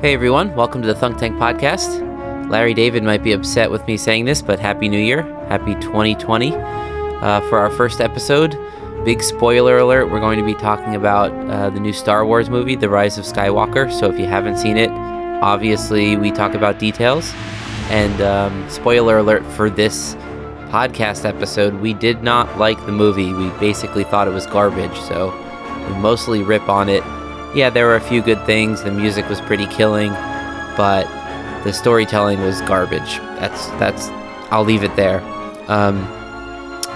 Hey everyone, welcome to the Thunk Tank Podcast. Larry David might be upset with me saying this, but Happy New Year. Happy 2020. Uh, for our first episode, big spoiler alert, we're going to be talking about uh, the new Star Wars movie, The Rise of Skywalker. So if you haven't seen it, obviously we talk about details. And um, spoiler alert for this podcast episode, we did not like the movie. We basically thought it was garbage, so we mostly rip on it. Yeah, there were a few good things. The music was pretty killing, but the storytelling was garbage. That's that's. I'll leave it there. Um,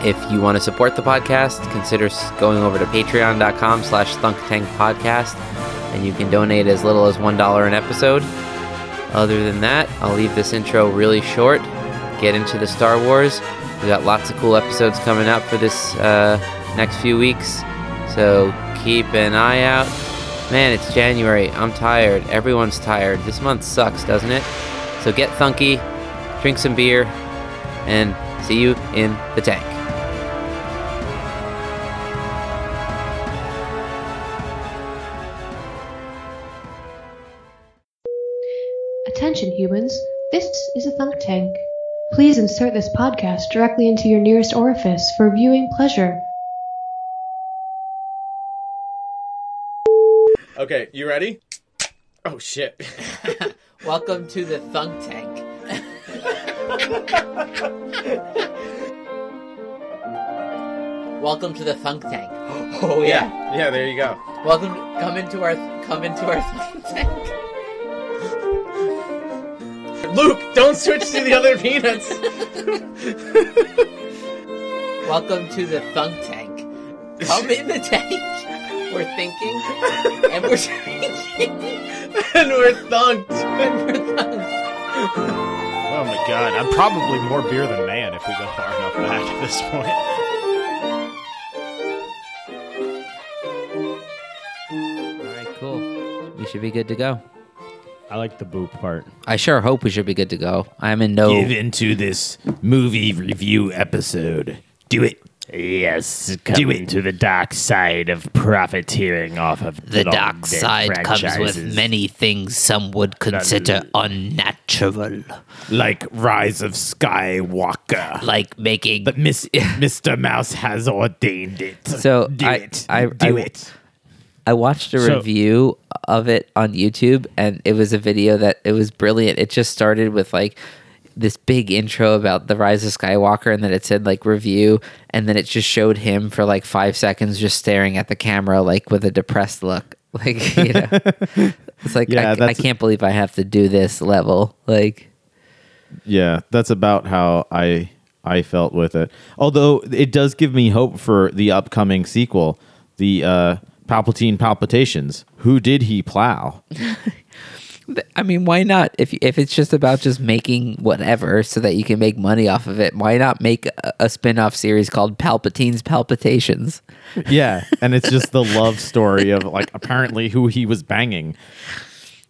if you want to support the podcast, consider going over to patreon.com slash thunktankpodcast, and you can donate as little as $1 an episode. Other than that, I'll leave this intro really short. Get into the Star Wars. We got lots of cool episodes coming up for this uh, next few weeks, so keep an eye out. Man, it's January. I'm tired. Everyone's tired. This month sucks, doesn't it? So get thunky, drink some beer, and see you in the tank. Attention humans, this is a thunk tank. Please insert this podcast directly into your nearest orifice for viewing pleasure. Okay, you ready? Oh shit. Welcome to the Thunk Tank. Welcome to the Thunk Tank. Oh yeah. yeah, yeah, there you go. Welcome. Come into our. Come into our Thunk Tank. Luke, don't switch to the other peanuts. Welcome to the Thunk Tank. Come in the tank. We're thinking, and we're drinking, and we're thunked. and we're thunked. Oh my god, I'm probably more beer than man if we go far enough back at this point. All right, cool. We should be good to go. I like the boop part. I sure hope we should be good to go. I'm in no. Give into this movie review episode. Do it. Yes, Do coming it. to the dark side of profiteering off of The dark dead side comes with many things some would consider unnatural, Like Rise of Skywalker. like making. But Miss, Mr. Mouse has ordained it. So, do I- it. I- do I- it. I watched a So- review of it on YouTube, and it was a video that it was brilliant. It just started with like this big intro about the rise of Skywalker, and then it said like review, and then it just showed him for like five seconds just staring at the camera, like with a depressed look. Like, you know, it's like Yeah, I, I can't believe I have to do this level. Like, Yeah, that's about how I I felt with it. Although it does give me hope for the upcoming sequel, the uh, Palpatine Palpitations. Who did he plow? I mean, why not? If if it's just about just making whatever so that you can make money off of it, why not make a, a spin-off series called Palpatine's Palpitations? Yeah, and it's just the love story of like apparently who he was banging.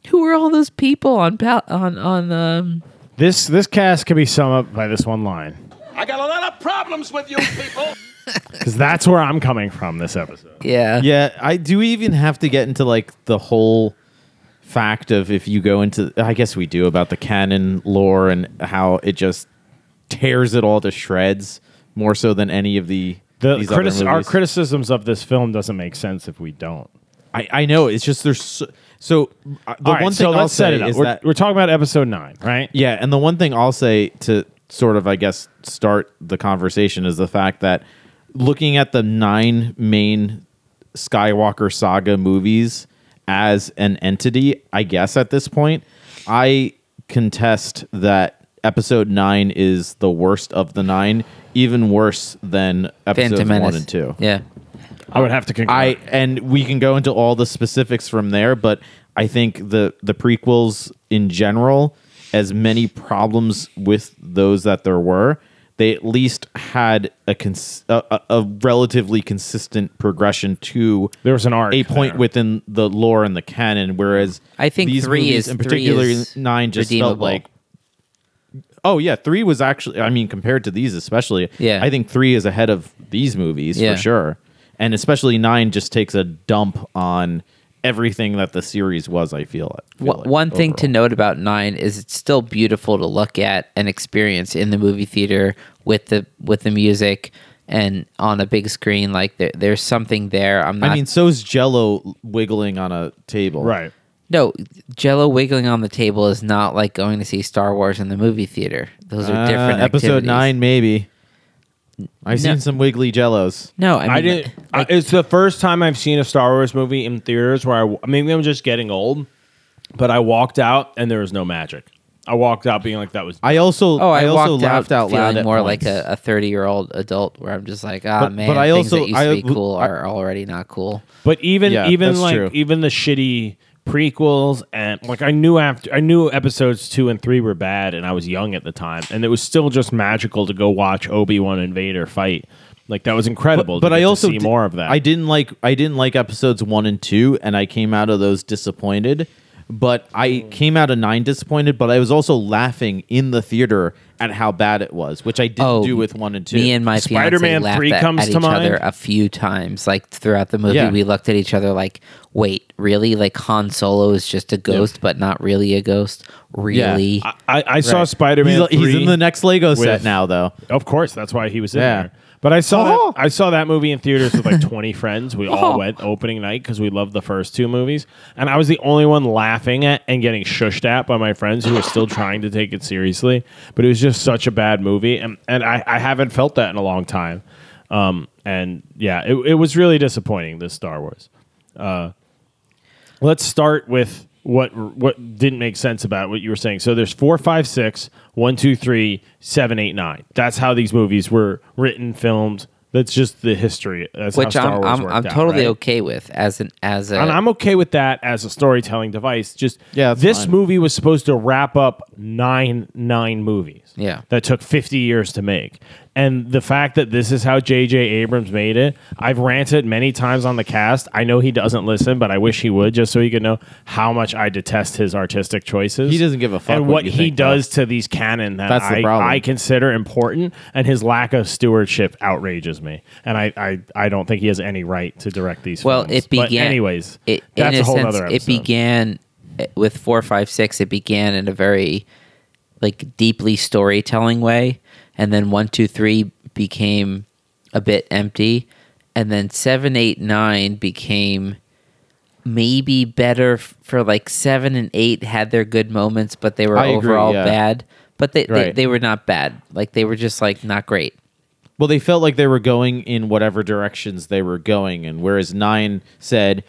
Who are all those people on Pal- on on um This this cast can be summed up by this one line. I got a lot of problems with you people. Because that's where I'm coming from this episode. yeah Yeah, I do even have to get into like the whole fact of if you go into I guess we do about the canon lore and how it just tears it all to shreds more so than any of the The our criticisms of this film doesn't make sense if we don't. I, I know it's just there's so, so uh, the All right, one so thing I'll let's set say is We're, that we're talking about episode nine, right? yeah, and the one thing I'll say to sort of I guess start the conversation is the fact that looking at the nine main Skywalker saga movies as an entity, I guess at this point, I contest that episode 9 is the worst of the 9, even worse than episodes Phantom 1 Menace. and 2. Yeah, I would have to concur. I and we can go into all the specifics from there, but I think the the prequels in general, as many problems with those that there were, they at least had a cons- a, a, a relatively consistent progression to There was an arc a point there. within the lore and the canon. Whereas I think these three movies, is- in particular, is nine just felt like. Oh yeah, three was actually. I mean, compared to these, especially, Yeah. I think three is ahead of these movies Yeah. for sure. And especially nine just takes a dump on everything that the series was. I feel. it. feel One like, one thing to note about Nine is it's still beautiful to look at and experience in the movie theater with the with the music and on a big screen. Like there, there's something there. I'm not. I mean, so's Jello wiggling on a table. Right. no, Jello wiggling on the table is not like going to see Star Wars in the movie theater. Those are Uh, different. episode activities. nine, maybe. I've No. seen some wiggly Jellos. No, I mean, I didn't. I, it's the first time I've seen a Star Wars movie in theaters where I maybe I'm just getting old, but I walked out and there was no magic. I walked out being like that was. I also, Oh, I, I, also walked laughed out, feeling loud at more like points. a 30 year old adult where I'm just like, ah, But- man, but I things also- that used I- to be cool I- are already not cool. But even Yeah, even that's like true. even the shitty prequels and like I knew after I knew episodes two and three were bad and I was young at the time and it was still just magical to go watch Obi Wan and Vader fight. Like that was incredible. but to I also see di- more of that. I didn't like I didn't like episodes one and two, and I came out of those disappointed. But I came out of nine disappointed, but I was also laughing in the theater at how bad it was, which I didn't oh, do with one and two. Oh, Me and my Spider-Man 3 at, comes at to each other mind. a few times. Like throughout the movie, Yeah. we looked at each other like, "Wait, really? Like Han Solo is just a ghost, but not really a ghost? Really?" I, I, I saw Spider Man. He's, he's in the next Lego set now, though. Of course, that's why he was in Yeah. there. But I saw Oh. that, I saw that movie in theaters with like 20 friends. We all went opening night because we loved the first two movies, and I was the only one laughing at and getting shushed at by my friends who were still trying to take it seriously. But it was just such a bad movie, and and I, I haven't felt that in a long time. Um, and yeah, it, it was really disappointing. This Star Wars. Uh, let's start with what what didn't make sense about what you were saying. So there's four, five, six, one, two, three, seven, eight, nine. That's how these movies were written, filmed. That's just the history. That's Which how Star I'm Wars I'm, I'm out, totally right? okay with as an as a And I'm okay with that as a storytelling device. Just Yeah, this fine. movie was supposed to wrap up nine nine movies. Yeah. that took 50 years to make. And the fact that this is how J.J. Abrams made it, I've ranted many times on the cast. I know he doesn't listen, but I wish he would, just so he could know how much I detest his artistic choices. He doesn't give a fuck and what what, he think, though. does to these canon that That's I. I consider important, and his lack of stewardship outrages me. And I, I, I don't think he has any right to direct these. well, films. it began. But anyways, it, that's in a whole sense, other It began eh, with four, five, six. It began in a very like deeply storytelling way, and then one, two, three became a bit empty, and then seven, eight, nine became maybe better for like seven and eight had their good moments, but they were I agree, overall yeah. bad. But they, they they were not bad. Like they were just like not great. Well, they felt like they were going in whatever directions they were going, and whereas nine said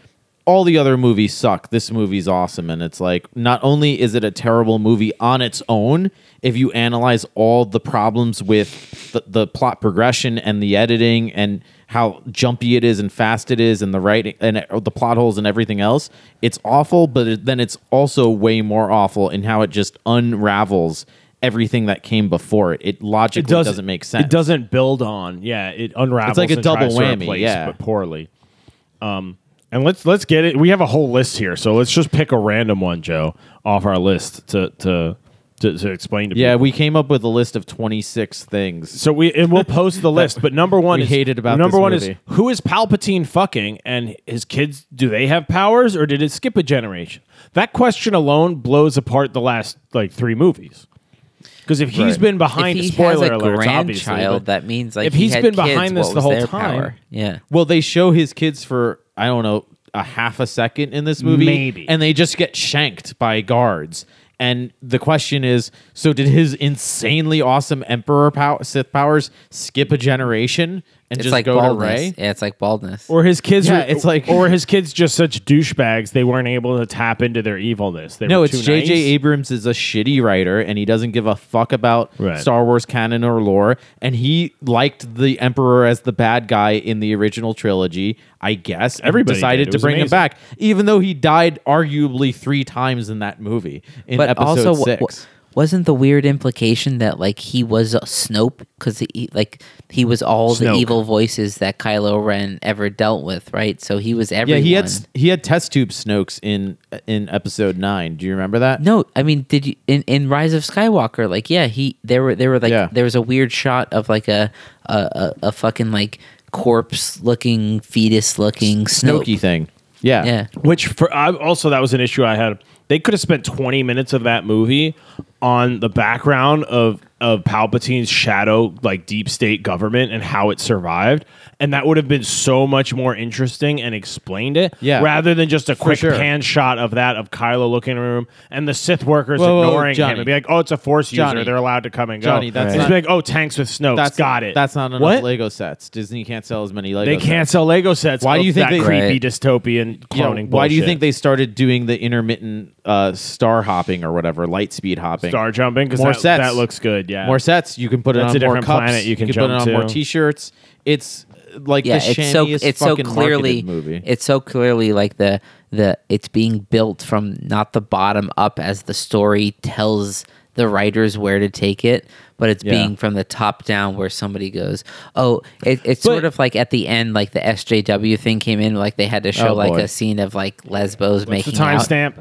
all the other movies suck, this movie's awesome, and it's like not only is it a terrible movie on its own, if you analyze all the problems with the, the plot progression and the editing and how jumpy it is and fast it is and the writing and the plot holes and everything else, it's awful. But it, then it's also way more awful in how it just unravels everything that came before it. It logically doesn't- doesn't make sense. It doesn't build on. Yeah, it unravels. It's like a double whammy, replace, yeah. but poorly. Um, and let's let's get it. We have a whole list here, so let's just pick a random one, Joe, off our list to to to, to explain to people. Yeah, people. we came up with a list of 26 things. So we and we'll post the list. But number one We is hated about number this one movie. is who is Palpatine fucking, and his kids do they have powers or did it skip a generation? That question alone blows apart the last like three movies. Because if he's Right. been behind, if he spoiler has a alert, obviously, grandchild, but that means like if he he's had been kids, behind this what the was whole their time- power? Yeah. Well, they show his kids for, I don't know, a half a second in this movie. Maybe. And they just get shanked by guards. And the question is so did his insanely awesome Emperor pow- Sith powers skip a generation and It's just like go to baldness. Rey? Yeah, it's like baldness. Or his kids, Yeah, were, it's like- or his kids just such douchebags they weren't able to tap into their evilness. They No, were it's too J.J. nice. Abrams is a shitty writer, and he doesn't give a fuck about Right. Star Wars canon or lore. And he liked the Emperor as the bad guy in the original trilogy, I guess. and Everybody decided did. It to was bring him amazing. back, even though he died arguably three times in that movie in but episode also, w- six. w- wasn't the weird implication that like he was a Snoke because he like he was all the evil voices that Kylo Ren ever dealt with, right? So he was every yeah, he had he had test tube Snokes in in episode nine. Do you remember that? No, I mean, did you in, in Rise of Skywalker? Like, yeah, he there were there were like Yeah. there was a weird shot of like a a, a, a fucking like corpse looking fetus looking Snoke. Snokey thing. Yeah. Yeah. Which for I, also that was an issue I had. They could have spent 20 minutes of that movie on the background of of Palpatine's shadow like deep state government and how it survived and that would have been so much more interesting and explained it Yeah. rather than just a quick sure. pan shot of that of Kylo looking in the room and the Sith workers Whoa, whoa, whoa, ignoring Johnny. him and be like oh it's a force Johnny. user they're allowed to come and go Johnny, that's and just not- be like oh tanks with Snoke That's got it That's not enough what Lego sets. Disney can't sell as many Lego. they can't sets. sell Lego sets Why do you think that they- creepy Right. dystopian You know, cloning why do you think they started doing the intermittent uh, star hopping or whatever, light speed hopping? star jumping because More that, sets. that looks good yeah More sets. You can put it That's on a more different cups. planet you can put it jump on more to. T-shirts. It's like yeah, the it's so shiniest it's so fucking clearly marketed movie. it's so clearly like the the it's being built from not the bottom up as the story tells the writers where to take it, but it's Yeah. being from the top down where somebody goes, oh, it, it's But- sort of like at the end, like the SJW thing came in, like they had to show Oh, like boy. a scene of like lesbos What's making the out. timestamp?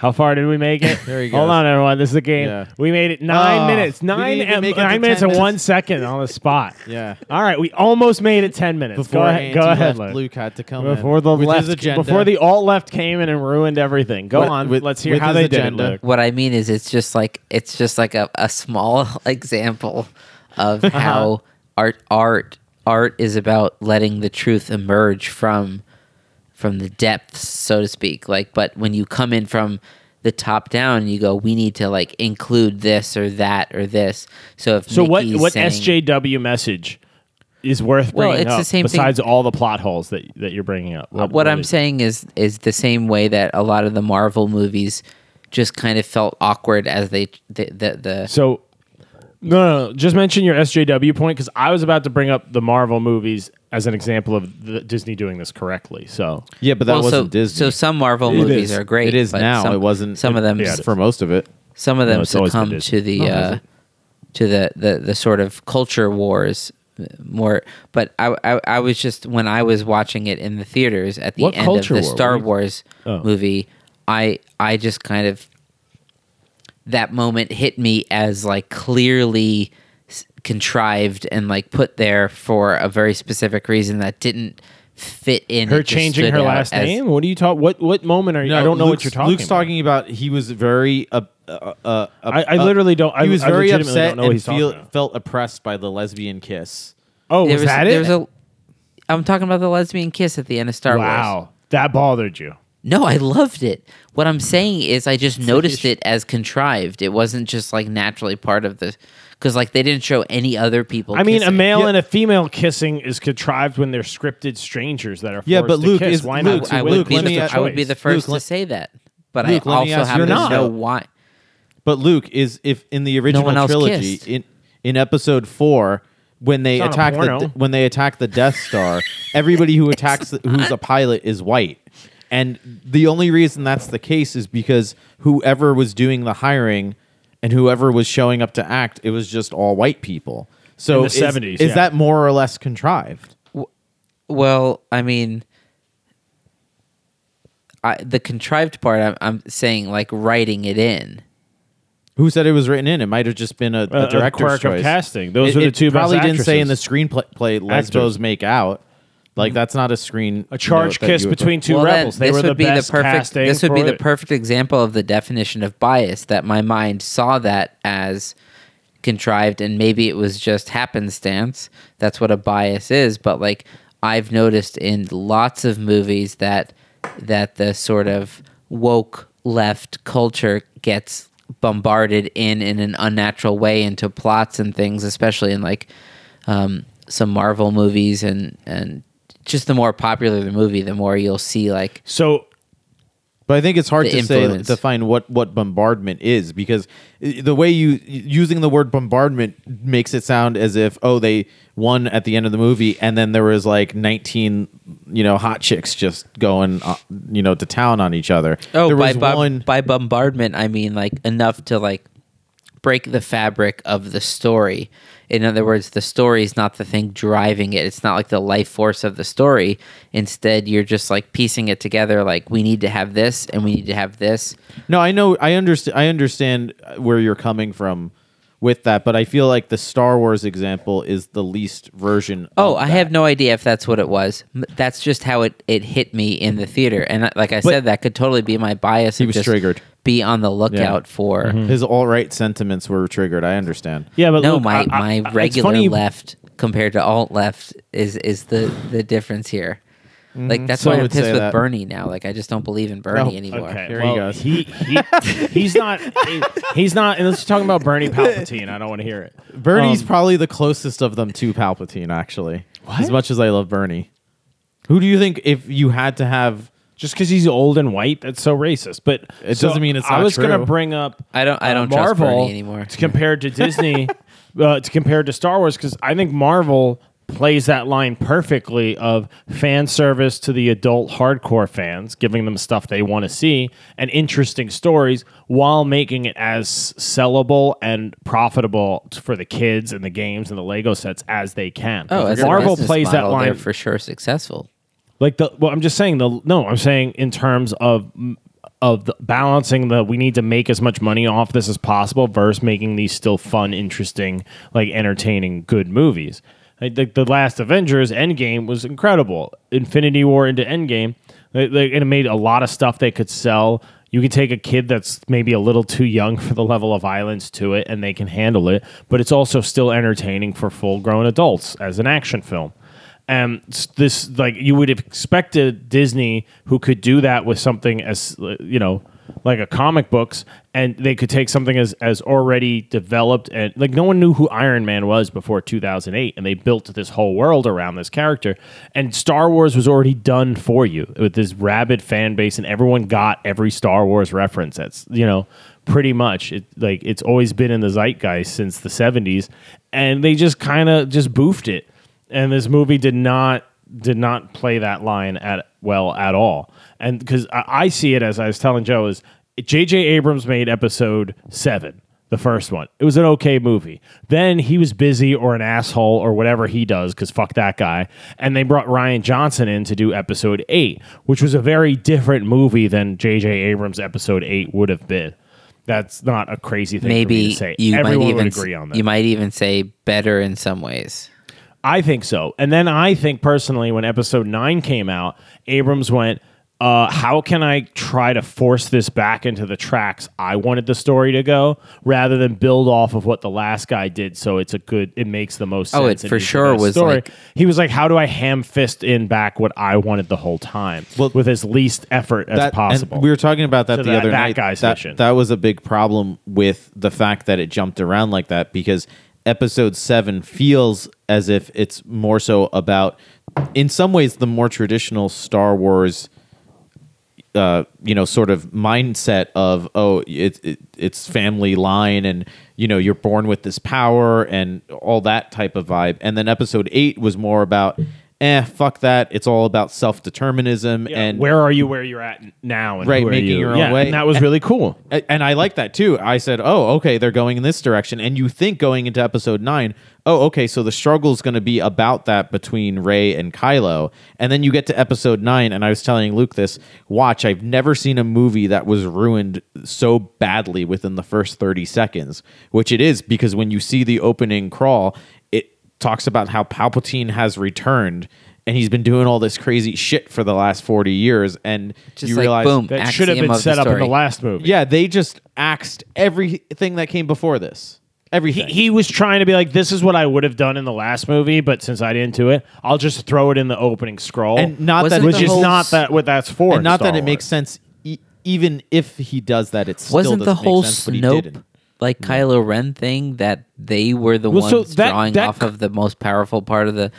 How far did we make it? There he Hold on, everyone. This is a game. Yeah. We made it nine Oh, minutes. Nine, didn't and, it nine minutes and one second on the spot. Yeah. All right, we almost made it ten minutes. Before go ahead. Go ahead. left, Luke. Luke had to come Before in the with left, his before the alt left came in and ruined everything. Go With- on. with- Let's hear with how his they did agenda. it, Luke. What I mean is, it's just like it's just like a, a small example of Uh-huh. how art art art is about letting the truth emerge from from the depths, so to speak. Like, but when you come in from the top down, you go, we need to like include this or that or this. So if So what? What saying- SJW message is worth Well, bringing it's up the same thing- besides all the plot holes that that you're bringing up? Uh, what I'm is- saying is is the same way that a lot of the Marvel movies just kind of felt awkward as they the the, the So, no, no, no, just mention your SJW point because I was about to bring up the Marvel movies as an example of the, Disney doing this correctly. So, yeah, but that well, wasn't so, Disney. So some Marvel It movies is. are great. it is but now. Some, it wasn't. Some of them. Yeah, it is. for most of it. Some of them No, it's always been succumb Disney. to the No, uh, to the, the the sort of culture wars uh, more. But I, I I was just when I was watching it in the theaters at the What end of culture the war? Star do you- Wars Oh. movie, I I just kind of that moment hit me as like clearly contrived and like put there for a very specific reason that didn't fit in. her changing her last as- name. What do you talk? What what moment are you? I don't know what you're talking. Luke's about. talking about. He was very. Uh, uh, uh, I- I literally don't- I- He was very legitimately upset don't and feel, felt oppressed by the lesbian kiss. Oh, There was, that there it? was a. I'm talking about the lesbian kiss at the end of Star Wars. wow, that bothered you. No, I loved it. What I'm saying is, I just noticed it as contrived. It wasn't just like naturally part of the, because like they didn't show any other people. I mean, a kissing. male Yeah. and a female kissing is contrived when they're scripted strangers that are Yeah, forced but to Luke kiss. is- Why Luke- not? two I women? would be let the, I would be the Luke, first let- to say that, but Luke, I let me also ask happen you to this. know why. But Luke is if in the original one else trilogy kissed. in in episode four when they It's not a attack the porno. when they attack the Death Star, everybody who attacks the, who's a pilot is white, and the only reason that's the case is because whoever was doing the hiring and whoever was showing up to act, it was just all white people. So In the is, 70s, is yeah. that more or less contrived? Well, I mean, I, the contrived part, I'm, I'm saying like writing it in. Who said it was written in? It might have just been a, A- a a director's quirk of choice. casting. Those it, were the it two best Probably didn't say in the screenplay play, lesbos Actors. make out. Like that's not a screen. A charge note kiss you would put- between two well, then rebels. They this were would the be best the perfect. casting. This would be the it. perfect example of the definition of bias that my mind saw that as contrived, and maybe it was just happenstance. That's what a bias is. But like I've noticed in lots of movies that that the sort of woke left culture gets bombarded in in an unnatural way into plots and things, especially in like um, some Marvel movies and and just the more popular the movie, the more you'll see like So But I think it's hard to say influence. define what what bombardment is because the way you using the word bombardment makes it sound as if oh they won at the end of the movie and then there was like 19 you know hot chicks just going uh, you know to town on each other. Oh, there by, was bu- one by bombardment, I mean like enough to like break the fabric of the story. In other words, the story is not the thing driving it. It's not like the life force of the story. Instead, you're just like piecing it together. Like we need to have this, and we need to have this. No, I know. I understand. I understand where you're coming from with that, but I feel like the Star Wars example is the least version. Oh, of I that. have no idea if that's what it was. That's just how it, it hit me in the theater. And uh, like I But- said, that could totally be my bias. He was just triggered. Be on the lookout for. Mm-hmm. Mm-hmm. His alt right sentiments were triggered. I understand. Yeah, but No, look, my, I- I- my regular funny- left compared to alt left is is the the difference here. Like that's Some why I'm pissed with that. Bernie now. Like I just don't believe in Bernie Oh, anymore. Okay, Here he goes. He, he he's not he- he's not. And let's talking about Bernie Palpatine. I don't want to hear it. Bernie's Um, probably the closest of them to Palpatine, actually. What? As much as I love Bernie, who do you think if you had to have? just because he's old and white, that's so racist. But It so doesn't mean it's I not was gonna bring up. I don't- I uh, don't trust Marvel Bernie anymore. to compared to Disney, uh, to compared to Star Wars because I think Marvel plays that line perfectly of fan service to the adult hardcore fans, giving them stuff they want to see and interesting stories while making it as sellable and profitable for the kids and the games and the Lego sets as they can. Oh, as Marvel plays that line for sure successful. like the well i'm just saying the no i'm saying in terms of of the balancing the we need to make as much money off this as possible versus making these still fun interesting like entertaining good movies like the, the last avengers endgame was incredible. Infinity war into endgame and it made a lot of stuff they could sell. You could take a kid that's maybe a little too young for the level of violence to it and they can handle it but it's also still entertaining for full grown adults as an action film. And this like you would have expected Disney who could do that with something as you know like a comic books and they could take something as as already developed and like no one knew who Iron Man was before 2008 and they built this whole world around this character. And Star Wars was already done for you with this rabid fan base and everyone got every Star Wars reference. That's you know pretty much it like it's always been in the zeitgeist since the 70s and they just kind of just boofed it. And this movie did not did not play that line at well at all. And because I, I see it as I was telling Joe is J.J. Abrams made Episode Seven, the first one. It was an okay movie. Then he was busy or an asshole or whatever he does because fuck that guy. And they brought Rian Johnson in to do Episode Eight, which was a very different movie than J.J. Abrams Episode Eight would have been. That's not a crazy thing Maybe to say. you Everyone might would even agree on that. you might even say better in some ways. I think so. And then I think personally, when episode nine came out, Abrams went, uh, how can I try to force this back into the tracks I wanted the story to go rather than build off of what the last guy did so it's a good it makes the most sense. Oh, it for sure was story. like- he was like, How do I ham fist in back what I wanted the whole time? Well, with as least effort as that, possible. And we were talking about that To the that- other that night. guy's that, mission. that was a big problem with the fact that it jumped around like that because episode seven feels as if it's more so about, in some ways, the more traditional Star Wars. Uh, you know, sort of mindset of oh, it's it, it's family line, and you know, you're born with this power, and all that type of vibe. And then episode eight was more about, eh, fuck that. It's all about self determinism, Yeah, and where are you where you're at now and Right, making you? your own yeah, way. And that was really cool. And I like that too. I said, "Oh, okay, they're going in this direction." And you think going into episode 9, "Oh, okay, so the struggle is going to be about that between Rey and Kylo." And then you get to episode 9 and I was telling Luke this, "Watch, I've never seen a movie that was ruined so badly within the first 30 seconds," which it is because when you see the opening crawl, it talks about how Palpatine has returned and he's been doing all this crazy shit for the last 40 years and Just you like realize boom, That should have been set up in the last movie. yeah, they just axed everything that came before this. He, Everything. he was trying to be like, this is what I would have done in the last movie, but since I didn't do it, I'll just throw it in the opening scroll. and not Wasn't that which the is not that what that's for. and not Star that it makes sense. E- even if he does that, it still Wasn't the doesn't make whole sense, but he Snoke didn't. like Kylo Ren thing that they were the Well, ones so that- drawing that off c- of the most powerful part of the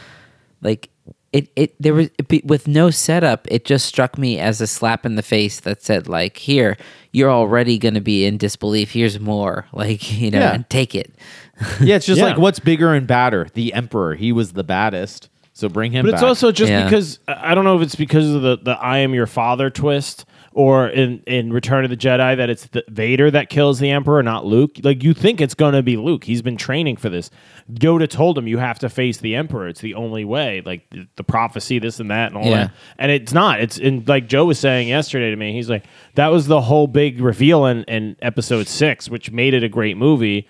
like it it there was it be- with no setup it just struck me as a slap in the face that said like here you're already going to be in disbelief here's more like you know Yeah. and take it Yeah, it's just Yeah. like what's bigger and badder? The Emperor. He was the baddest, so bring him. But it's also just Yeah. because I I don't know if it's because of the, the I am your father twist or in, in Return of the Jedi that it's the Vader that kills the Emperor, not Luke. Like you think it's gonna be Luke. He's been training for this. Yoda told him you have to face the Emperor. It's the only way. Like the, the prophecy, this and that, and all Yeah. that. And it's not. It's in like Joe was saying yesterday to me. He's like, that was the whole big reveal in, in episode six, which made it a great movie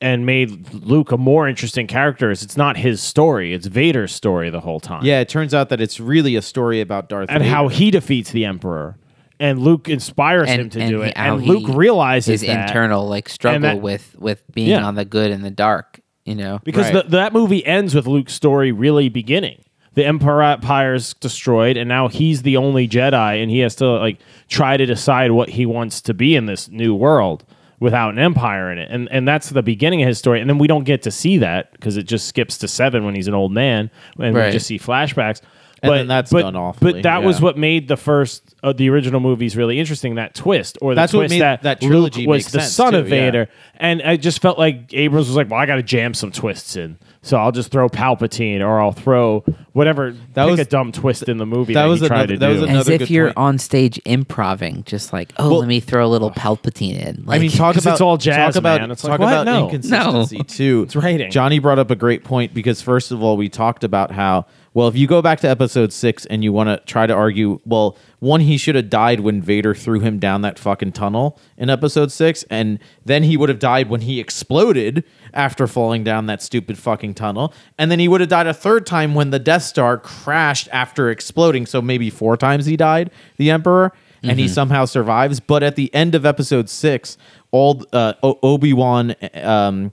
and made Luke a more interesting character is it's not his story; it's Vader's story the whole time. Yeah, it turns out that it's really a story about Darth and Vader. how he defeats the Emperor, and Luke inspires him to do he- it, and Luke realizes his that internal like struggle that- with with being Yeah. on the good and the dark. You know, because Right. the, that movie ends with Luke's story really beginning. The Empire Empire's destroyed, and now he's the only Jedi, and he has to like try to decide what he wants to be in this new world without an empire in it, and and that's the beginning of his story. And then we don't get to see that because it just skips to seven when he's an old man, and Right. we just see flashbacks. And but then that's but, done awfully, But that was what made the first uh, the original movies really interesting. That twist, or the That's what made that that trilogy Luke was the sense, son of too, yeah. Vader, and I just felt like Abrams was like, "Well, I got to jam some twists in, so I'll just throw Palpatine, or I'll throw whatever. That pick was- a dumb twist in the movie that that, was he tried another- to that was do. another- as if good you're point. on stage improving, just like, oh, Well- let me throw a little Palpatine in. Like, I mean, talk 'Cause about it's all jazz, talk about, man. It's talk like, about No. inconsistency too. It's writing. Johnny brought up a great point because first of all, we talked about how well if you go back to episode six and you want to try to argue, well, one he should have died when Vader threw him down that fucking tunnel in episode six, and then he would have died when he exploded after falling down that stupid fucking tunnel, and then he would have died a third time when the Death Star crashed after exploding. So maybe four times he died, the Emperor and he somehow survives. But at the end of episode six, all uh, Obi Wan, um,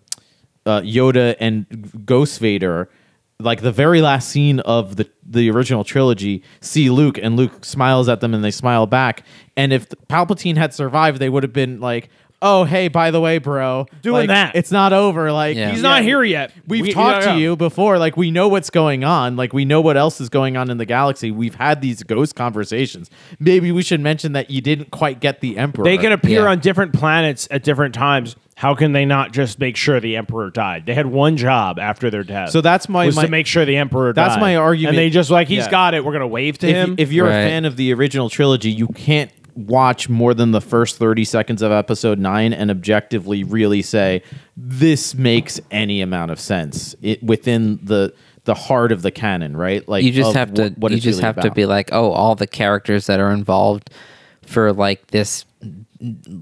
uh, Yoda, and Ghost Vader, like the very last scene of the the original trilogy, see Luke, and Luke smiles at them, and they smile back. And if Palpatine had survived, they would have been like. Oh, hey, by the way, bro. Doing like, that. It's not over. Like Yeah. He's not here yet. We've We- talked yeah, to you before. Like we know what's going on. Like we know what else is going on in the galaxy. We've had these ghost conversations. Maybe we should mention that you didn't quite get the emperor. They can appear Yeah. on different planets at different times. How can they not just make sure the Emperor died? They had one job after their death. So that's my- was my- to make sure the Emperor That's died. my argument. And they just like he's Yeah. got it. We're gonna wave to if, him. if you're Right. a fan of the original trilogy, you can't watch more than the first 30 seconds of episode 9 and objectively really say this makes any amount of sense it, within the the heart of the canon, right? Like you just have to wh- what you just really have to be like oh all the characters that are involved for like this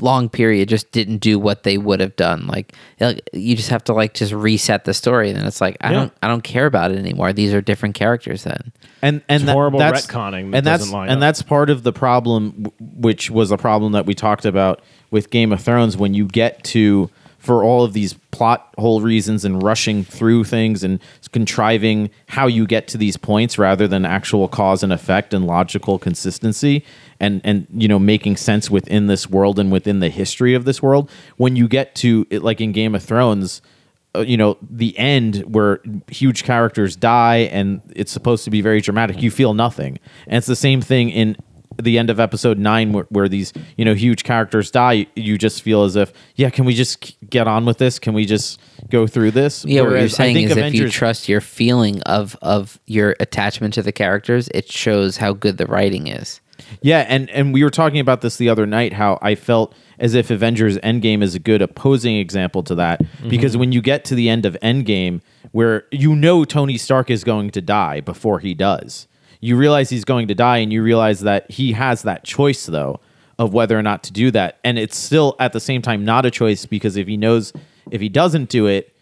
long period just didn't do what they would have done. Like like, you just have to like just reset the story. And then it's like i Yeah. don't i don't care about it anymore. These are different characters then. And and It's that- horrible that's, retconning that and that's line and up. that's part of the problem which was a problem that we talked about with Game of Thrones. When you get to for all of these plot hole reasons and rushing through things and contriving how you get to these points rather than actual cause and effect and logical consistency and and you know making sense within this world and within the history of this world. When you get to it, like in Game of Thrones uh, you know the end where huge characters die and it's supposed to be very dramatic you feel nothing. And it's the same thing in the end of episode 9 where, where these you know huge characters die you just feel as if yeah can we just get on with this? Can we just go through this? Yeah what you're Whereas I saying think is if you trust your feeling of of your attachment to the characters it shows how good the writing is. Yeah, and and we were talking about this the other night. How I felt as if Avengers Endgame is a good opposing example to that. Mm-hmm. Because when you get to the end of Endgame, where you know Tony Stark is going to die before he does, you realize he's going to die, and you realize that he has that choice though of whether or not to do that, and it's still at the same time not a choice because if he knows if he doesn't do it.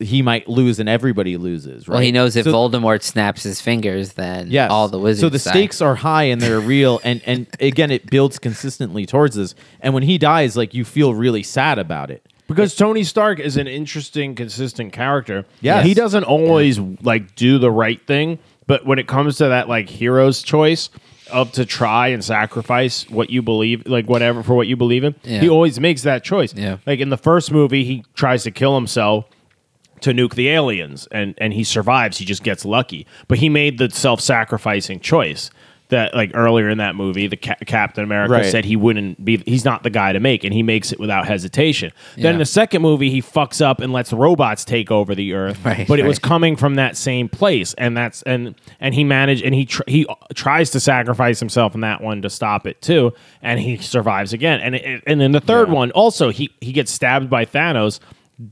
He might lose, and everybody loses. Right? well he knows if So- voldemort snaps his fingers then Yes. all the wizards So the die. stakes are high and they're real, and and again, it builds consistently towards this. And when he dies, like you feel really sad about it. because Tony Stark is an interesting, consistent character. Yeah, he doesn't always like do the right thing, but when it comes to that like hero's choice of to try and sacrifice what you believe, like whatever for what you believe in, Yeah. he always makes that choice. Yeah. like in the first movie, he tries to kill himself to nuke the aliens and and he survives he just gets lucky but he made the self-sacrificing choice that like earlier in that movie the Ca- captain america Right. said he wouldn't be he's not the guy to make and he makes it without hesitation. Then in the second movie he fucks up and lets robots take over the earth Right, but it was coming from that same place and that's and and he managed and he tr- he tries to sacrifice himself in that one to stop it too and he survives again. And it, and then the third one also he he gets stabbed by thanos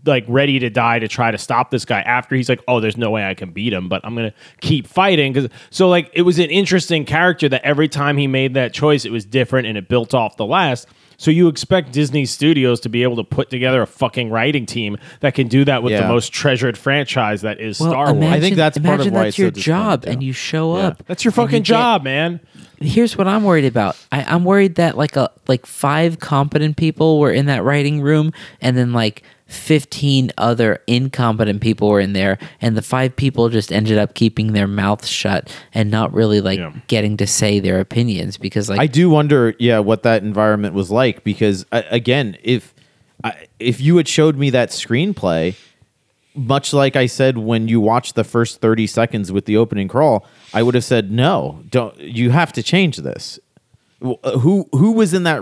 like ready to die to try to stop this guy after he's like oh there's no way i can beat him but i'm gonna keep fighting because so like it was an interesting character that every time he made that choice it was different and it built off the last So you expect Disney Studios to be able to put together a fucking writing team that can do that with the most treasured franchise that is Star Wars. imagine, I think that's part of imagine why that's it's so your job, too. and you show Yeah. up. That's your and you fucking get- job, man. here's what I'm worried about. I, I'm worried that like a like five competent people were in that writing room, and then like 15 other incompetent people were in there, and the five people just ended up keeping their mouths shut and not really like Yeah. getting to say their opinions because like I do wonder, yeah, what that environment was like because uh, again, if I, if you had showed me that screenplay, much like I said when you watched the first thirty seconds with the opening crawl, I would have said no. Don't you have to change this? Uh, Who who was in that?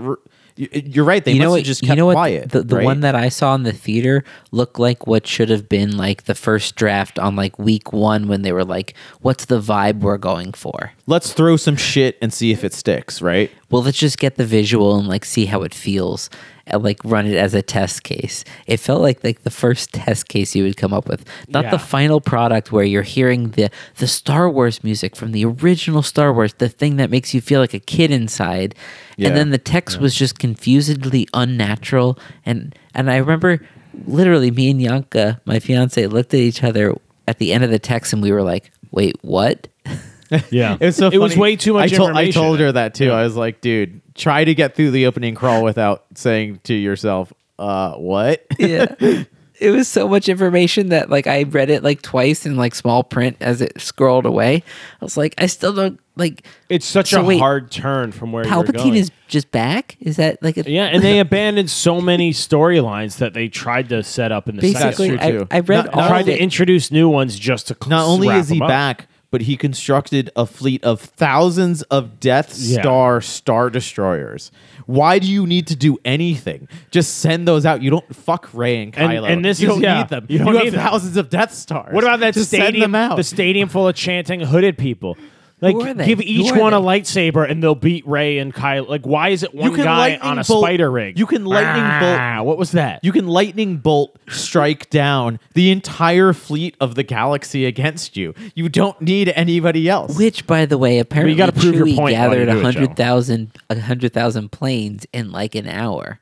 You're right. They you must know have what? just you kept know what? quiet. the the right? one that I saw in the theater looked like what should have been like the first draft on like week one when they were like, "What's the vibe we're going for?" Let's throw some shit and see if it sticks. Right? well let's just get the visual and like see how it feels like run it as a test case. It felt like like the first test case you would come up with not Yeah. the final product where you're hearing the the star wars music from the original star wars the thing that makes you feel like a kid inside. Yeah. and then the text was just confusedly unnatural. And and i remember literally me and yanka my fiance looked at each other at the end of the text and we were like wait what? Yeah, It was so It was way too much I told, I told her that too. I was like, dude, try to get through the opening crawl without saying to yourself, uh, what? yeah it was so much information that like i read it like twice in like small print as it scrolled away i was like i still don't like It's such So a wait, hard turn from where you're palpatine going. is just back is that like a, yeah, and they abandoned so many storylines that they tried to set up in the basically second. I, too. I read Not- all tried of to it. introduce new ones just to Not only is he them up. back, but he constructed a fleet of thousands of Death Yeah. Star Star Destroyers. Why do you need to do anything? Just send those out. You don't fuck Rey and And- Kylo. and this you is- don't yeah, need them. you You, don't have need them. thousands of Death Stars. What about that Just send stadium? them out. The stadium full of chanting hooded people. Like, Who are they? give Who each are one a lightsaber and they'll beat Rey and Kyle. Like, why is it one can guy on a bolt- spider rig? you can lightning ah, What was that? You can lightning bolt strike down the entire fleet of the galaxy against you. You don't need anybody else. which by the way apparently you gotta prove your Chewie point gathered do it, Joe. 100000 100000 planes in like an hour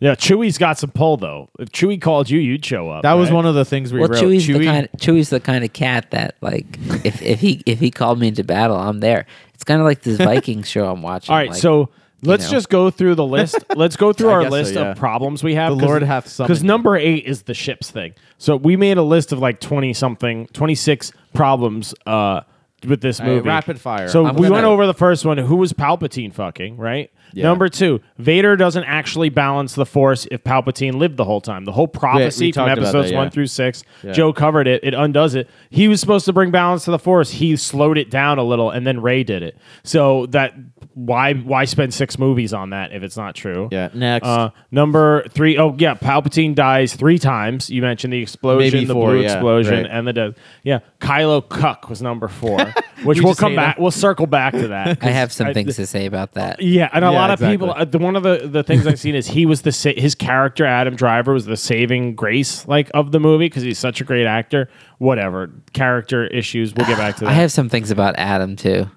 yeah, Chewie's got some pull though. If Chewie called you, you'd show up. that was right? one of the things we well wrote. Chewie's Chewie- the kind Chewie's the kind of cat that like if, if he if he called me into battle I'm there it's kind of like this Viking show I'm watching All right, like, so let's know. just go through the list. Let's go through our guess so, list yeah. of problems we have. The Lord hath summoned Because number eight is the ships thing. So we made a list of like twenty something, twenty six problems uh, with this All right, movie. rapid fire. So I'm we gonna- went over the first one. Who was Palpatine fucking? Right. Yeah. Number two, Vader doesn't actually balance the Force if Palpatine lived the whole time. The whole prophecy from talked about episodes that, one through six. Yeah. Joe covered it. It undoes it. He was supposed to bring balance to the Force. He slowed it down a little, and then Rey did it. So that why why spend six movies on that if it's not true? Yeah, next. Uh, number three, oh yeah, Palpatine dies three times. You mentioned the explosion, Maybe the four, blue yeah, explosion, right. and the death. Yeah, Kylo Cuck was number four, which we'll come back. him. We'll circle back to that. I have some I- things to say about that yeah, and a Yeah, lot of exactly. people. Uh, the, one of the, the things I've seen is he was the sa- his character Adam Driver was the saving grace like of the movie because he's such a great actor. Whatever character issues, we'll get back to that. I have some things about Adam too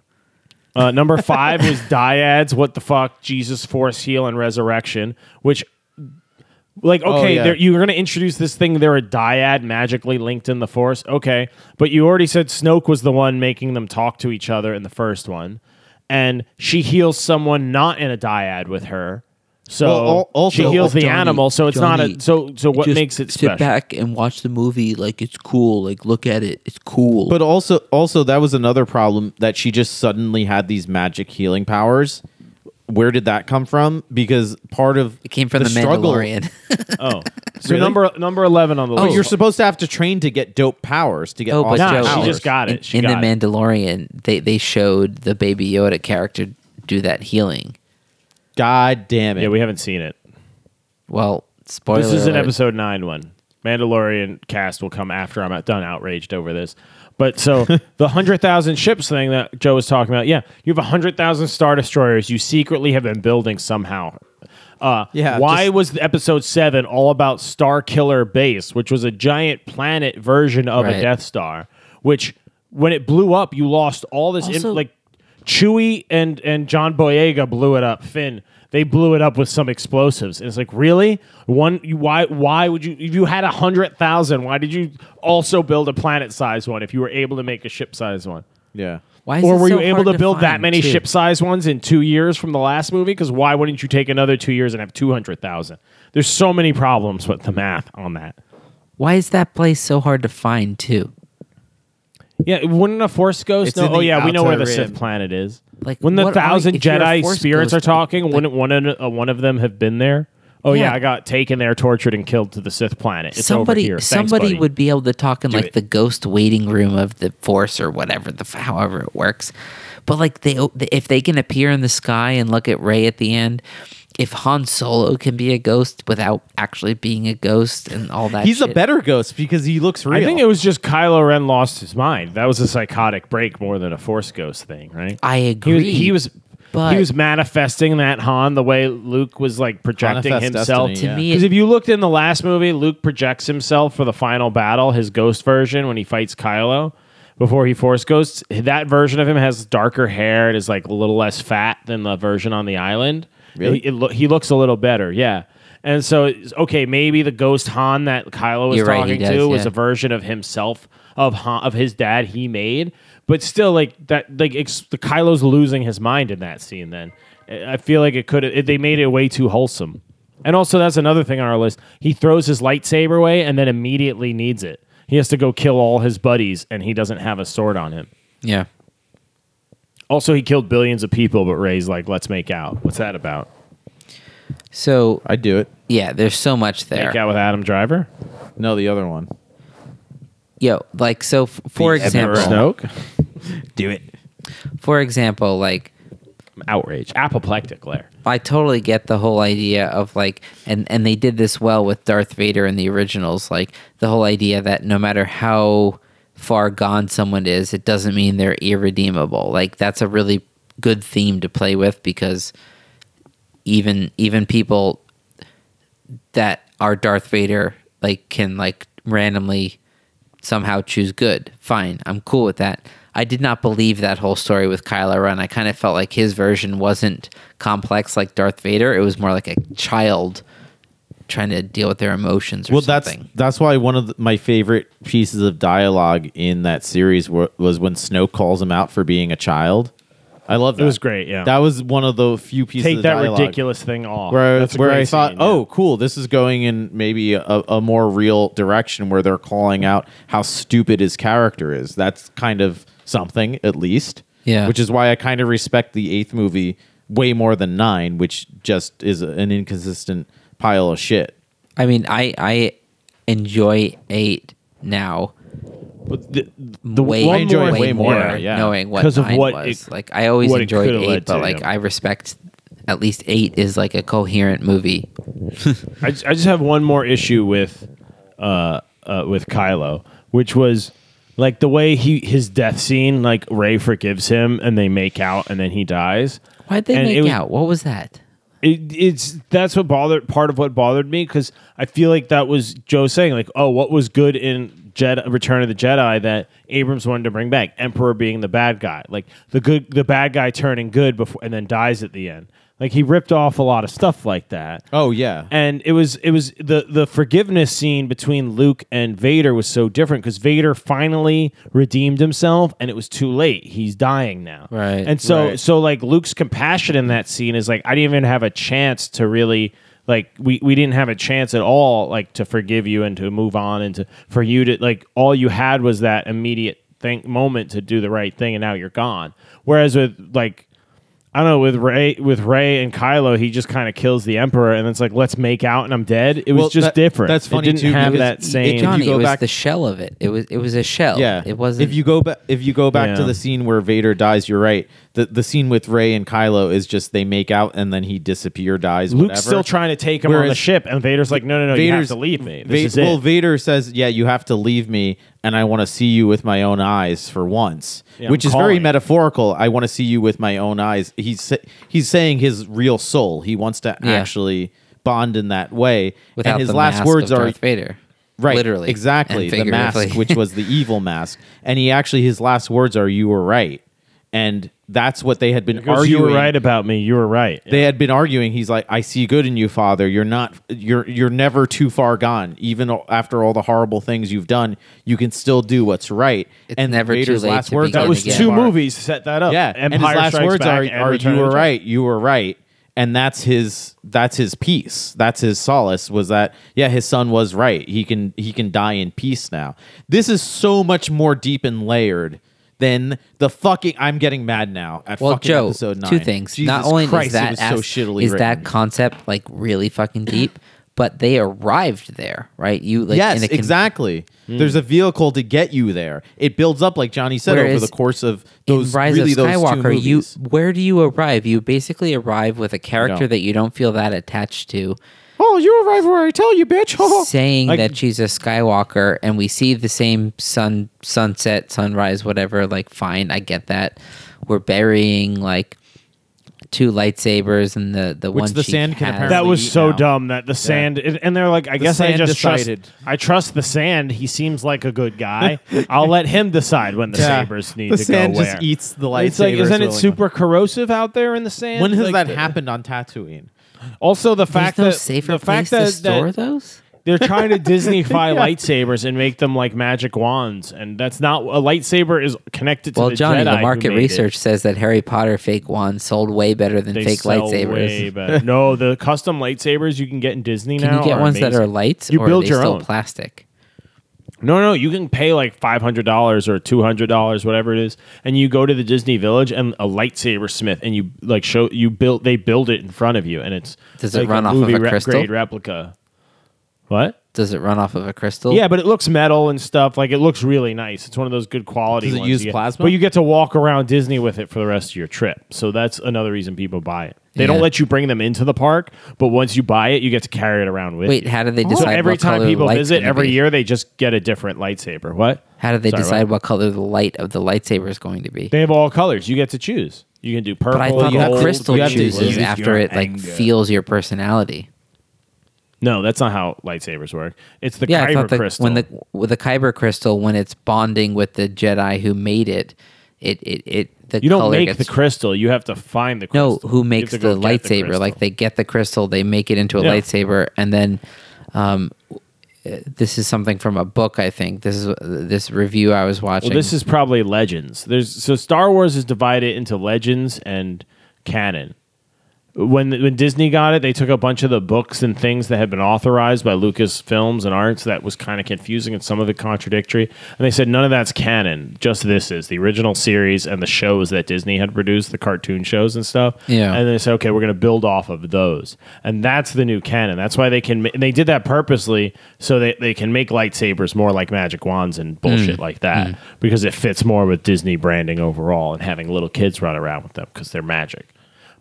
Uh, number five was dyads. What the fuck? Jesus, Force, Heal, and Resurrection. Which, like, Oh, okay, yeah. you're going to introduce this thing. They're a dyad magically linked in the Force. Okay, but you already said Snoke was the one making them talk to each other in the first one, and she heals someone not in a dyad with her. So Well, al- also- she heals the Johnny, animal. So it's not a. So so what Just makes it sit special? back and watch the movie like it's cool like look at it it's cool But also, also that was another problem that she just suddenly had these magic healing powers. Where did that come from? Because part of it came from the, struggle- Mandalorian Oh, so Really? number number eleven on the But list. you're supposed to have to train to get dope powers to get Oh, but awesome Nah, Joe, she just got in, it. She in got the it. Mandalorian they they showed the baby Yoda character do that healing God damn it! Yeah, we haven't seen it. well spoiler This is an alert. episode nine one. Mandalorian cast will come after I'm done outraged over this. But so the hundred thousand ships thing that Joe was talking about, yeah, you have hundred thousand star destroyers you secretly have been building somehow. Uh, Yeah, Why just- was episode seven all about Star Killer Base, which was a giant planet version of a Death Star? Which when it blew up, you lost all this. Also- like Chewie and and John Boyega blew it up. Finn, they blew it up with some explosives. And it's like, really? One? You, why? Why would you? If you had a hundred thousand, why did you also build a planet-sized one? If you were able to make a ship-sized one, Yeah. Why is or were so you able hard to build that many ship-sized ones in two years from the last movie? Because why wouldn't you take another two years and have two hundred thousand? There's so many problems with the math on that. Why is that place so hard to find too? Yeah, wouldn't a Force Ghost It's know? in Oh the yeah, we know where the outer Sith rim. planet is. Like, when the what are- thousand if you're a Jedi Force spirits Ghost, are talking, like- wouldn't one of, uh, one of them have been there? Oh yeah. Yeah. I got taken there, tortured, and killed to the Sith planet. It's somebody over here. Thanks, somebody buddy. would be able to talk in like it. the ghost waiting room of the force or whatever the however it works but like they if they can appear in the sky and look at Rey at the end if han solo can be a ghost without actually being a ghost and all that He's a better ghost because he looks real. I think it was just Kylo Ren lost his mind. That was a psychotic break more than a Force Ghost thing, right? i He agree was, he was but he was manifesting that Han the way Luke was like projecting himself. destiny, to yeah. me Because if you looked in the last movie, Luke projects himself for the final battle, his ghost version when he fights Kylo before he force ghosts. That version of him has darker hair and is like a little less fat than the version on the island. Really? He, it lo- he looks a little better, yeah. And so, okay, maybe the ghost Han that Kylo was You're right, he talking does, to was yeah. a version of himself of Han, of his dad he made, but still, like that, like ex- the Kylo's losing his mind in that scene. Then I I feel like it could it, they made it way too wholesome. And also, that's another thing on our list. He throws his lightsaber away and then immediately needs it. He has to go kill all his buddies, and he doesn't have a sword on him. yeah Also, he killed billions of people, but Rey's like, "Let's make out." What's that about? so I'd do it. yeah there's so much there Make out with Adam Driver, No, the other one. yo like so f- for The example Snoke. Do it. for example like Outrage, apoplectic, Lair. I totally get the whole idea of like, and and they did this well with Darth Vader in the originals. Like the whole idea that no matter how far gone someone is, it doesn't mean they're irredeemable. Like that's a really good theme to play with because even even people that are Darth Vader like can like randomly somehow choose good. Fine, I'm cool with that. I did not believe that whole story with Kylo Ren. I kind of felt like his version wasn't complex like Darth Vader. It was more like a child trying to deal with their emotions or Well, something. that's that's why one of the, my favorite pieces of dialogue in that series wa- was when Snoke calls him out for being a child. I love that. It was great. Yeah, That was one of the few pieces take of that ridiculous thing off. where That's where I thought, scene, yeah. oh, cool, this is going in maybe a, a more real direction where they're calling out how stupid his character is. That's kind of something, at least. Yeah. Which is why I kind of respect the eighth movie way more than nine, which just is an inconsistent pile of shit. I mean, I I enjoy eight now. But the, the way, one I enjoy more it way more, more yeah. knowing what 'Cause of what was. it- like I always enjoyed eight, but to, like yeah. I respect at least eight is like a coherent movie. I, I just have one more issue with uh, uh, with Kylo, which was like the way he his death scene. Like Rey forgives him, and they make out, and then he dies. Why'd they And make was- out? What was that? It, it's that's what bothered part of what bothered me because I feel like that was Joe saying like, oh, what was good in Jedi Return of the Jedi that Abrams wanted to bring back, Emperor being the bad guy, like the good the bad guy turning good before and then dies at the end. Like he ripped off a lot of stuff like that. Oh yeah. and it was it was the the forgiveness scene between Luke and Vader was so different because Vader finally redeemed himself and it was too late. He's dying now. Right. And so Right. so like Luke's compassion in that scene is like I didn't even have a chance to really like we, we didn't have a chance at all like to forgive you and to move on and to for you to like all you had was that immediate thing moment to do the right thing and now you're gone. Whereas with like I don't know with Rey with Rey and Kylo, he just kind of kills the Emperor, and it's like let's make out and I'm dead. It was Well, just that- different. that's It funny, didn't too, have because that it- same. you go it was back- the shell of it. It was it was a shell. Yeah, It wasn't If you go back, if you go back to the scene where Vader dies, you're right. The the scene with Rey and Kylo is just they make out and then he disappear, dies. Luke's whatever. still trying to take him on the ship, and Vader's like, "No, no, no, you have to leave me. This Va- is well. Vader says, "Yeah, you have to leave me, and I want to see you with my own eyes for once," Yeah, I'm which is very metaphorical. I want to see you with my own eyes. He's he's saying his real soul. He wants to Yeah. actually bond in that way. without and his the last mask words of are Darth Vader. Right. Literally. Exactly. The mask, which was the evil mask. And he actually, his last words are, you were right. And that's what they had been Because arguing. you were right about me. You were right. They had been arguing. He's like, "I see good in you, Father. You're not. You're you're never too far gone. Even after all the horrible things you've done, you can still do what's right." It's and never too Vader's late last to words that was again. two movies set that up. Yeah, and his last words are, are "You were right. You were right." And that's his that's his peace. That's his solace was that yeah, his son was right. He can he can die in peace now. This is so much more deep and layered than the fucking I'm getting mad now at Well, fucking Joe, episode 9. two things. Jesus Not only Christ, is that it was so shittily is written. that concept like really fucking deep, but they arrived there, right? You like yes, in a con- exactly. Hmm. There's a vehicle to get you there. It builds up, like Johnny said, Whereas over the course of in those Rise really of those two Skywalker, you where do you arrive? You basically arrive with a character No. that you don't feel that attached to, oh, you arrive where I tell you, bitch. saying Like- that she's a Skywalker, and we see the same sun, sunset, sunrise, whatever. Like, fine, I get that. We're burying like two lightsabers and the the Which one the she sand can has. apparently That was eat so now. dumb that the sand and and they're like, I guess I sand just decided. trust. I trust the sand. He seems like a good guy. I'll let him decide when the sabers need the to sand go just where. eats the lightsabers. it's like, isn't it willingly. super corrosive out there in the sand? When has Like, that happened on Tatooine? Also, the There's fact no that safer the place fact that, store that those. they're trying to Disneyfy lightsabers and make them like magic wands, and that's not a lightsaber is connected to Well, the Johnny, Jedi the who market made it. research says that Harry Potter fake wands sold way better than They fake sell lightsabers. way better. no, the custom lightsabers you can get in Disney Can now. you get ones that amazing. are lights, You or build are they your still own. plastic? No, no, you can pay like five hundred dollars or two hundred dollars, whatever it is, and you go to the Disney Village and a lightsaber smith, and you like show you build they build it in front of you, and it's Does it run a off of a re- crystal? grade replica. What? Does it run off of a crystal? Yeah, but it looks metal and stuff. Like it looks really nice. It's one of those good quality. Does it ones use you get. plasma? But you get to walk around Disney with it for the rest of your trip. So that's another reason people buy it. They Yeah. don't let you bring them into the park, but once you buy it, you get to carry it around with Wait, you. how do they decide? So every what time the people light's visit, gonna every be? year they just get a different lightsaber. What? How do they Sorry, decide what? what color the light of the lightsaber is going to be? They have all colors. You get to choose. You can do purple. But I thought you have the to- crystal you have to chooses use after your it like anger. feels your personality. No, that's not how lightsabers work. It's the Yeah, I kyber thought that crystal. when the with the kyber crystal when it's bonding with the Jedi who made it, it it, it the you don't color make gets, the crystal. You have to find the crystal. No, who makes the go get lightsaber? crystal. like they get the crystal, they make it into a Yeah. lightsaber, and then um, this is something from a book. I think this is this review I was watching. Well, this is probably legends. There's so Star Wars is divided into legends and canon. When when Disney got it, they took a bunch of the books and things that had been authorized by Lucas Films and Arts that was kind of confusing and some of it contradictory. And they said none of that's canon. Just this is the original series and the shows that Disney had produced, the cartoon shows and stuff. Yeah. And they said, okay, we're going to build off of those, and that's the new canon. That's why they can. And they did that purposely so that they can make lightsabers more like magic wands and bullshit mm. like that mm. because it fits more with Disney branding overall and having little kids run around with them because they're magic.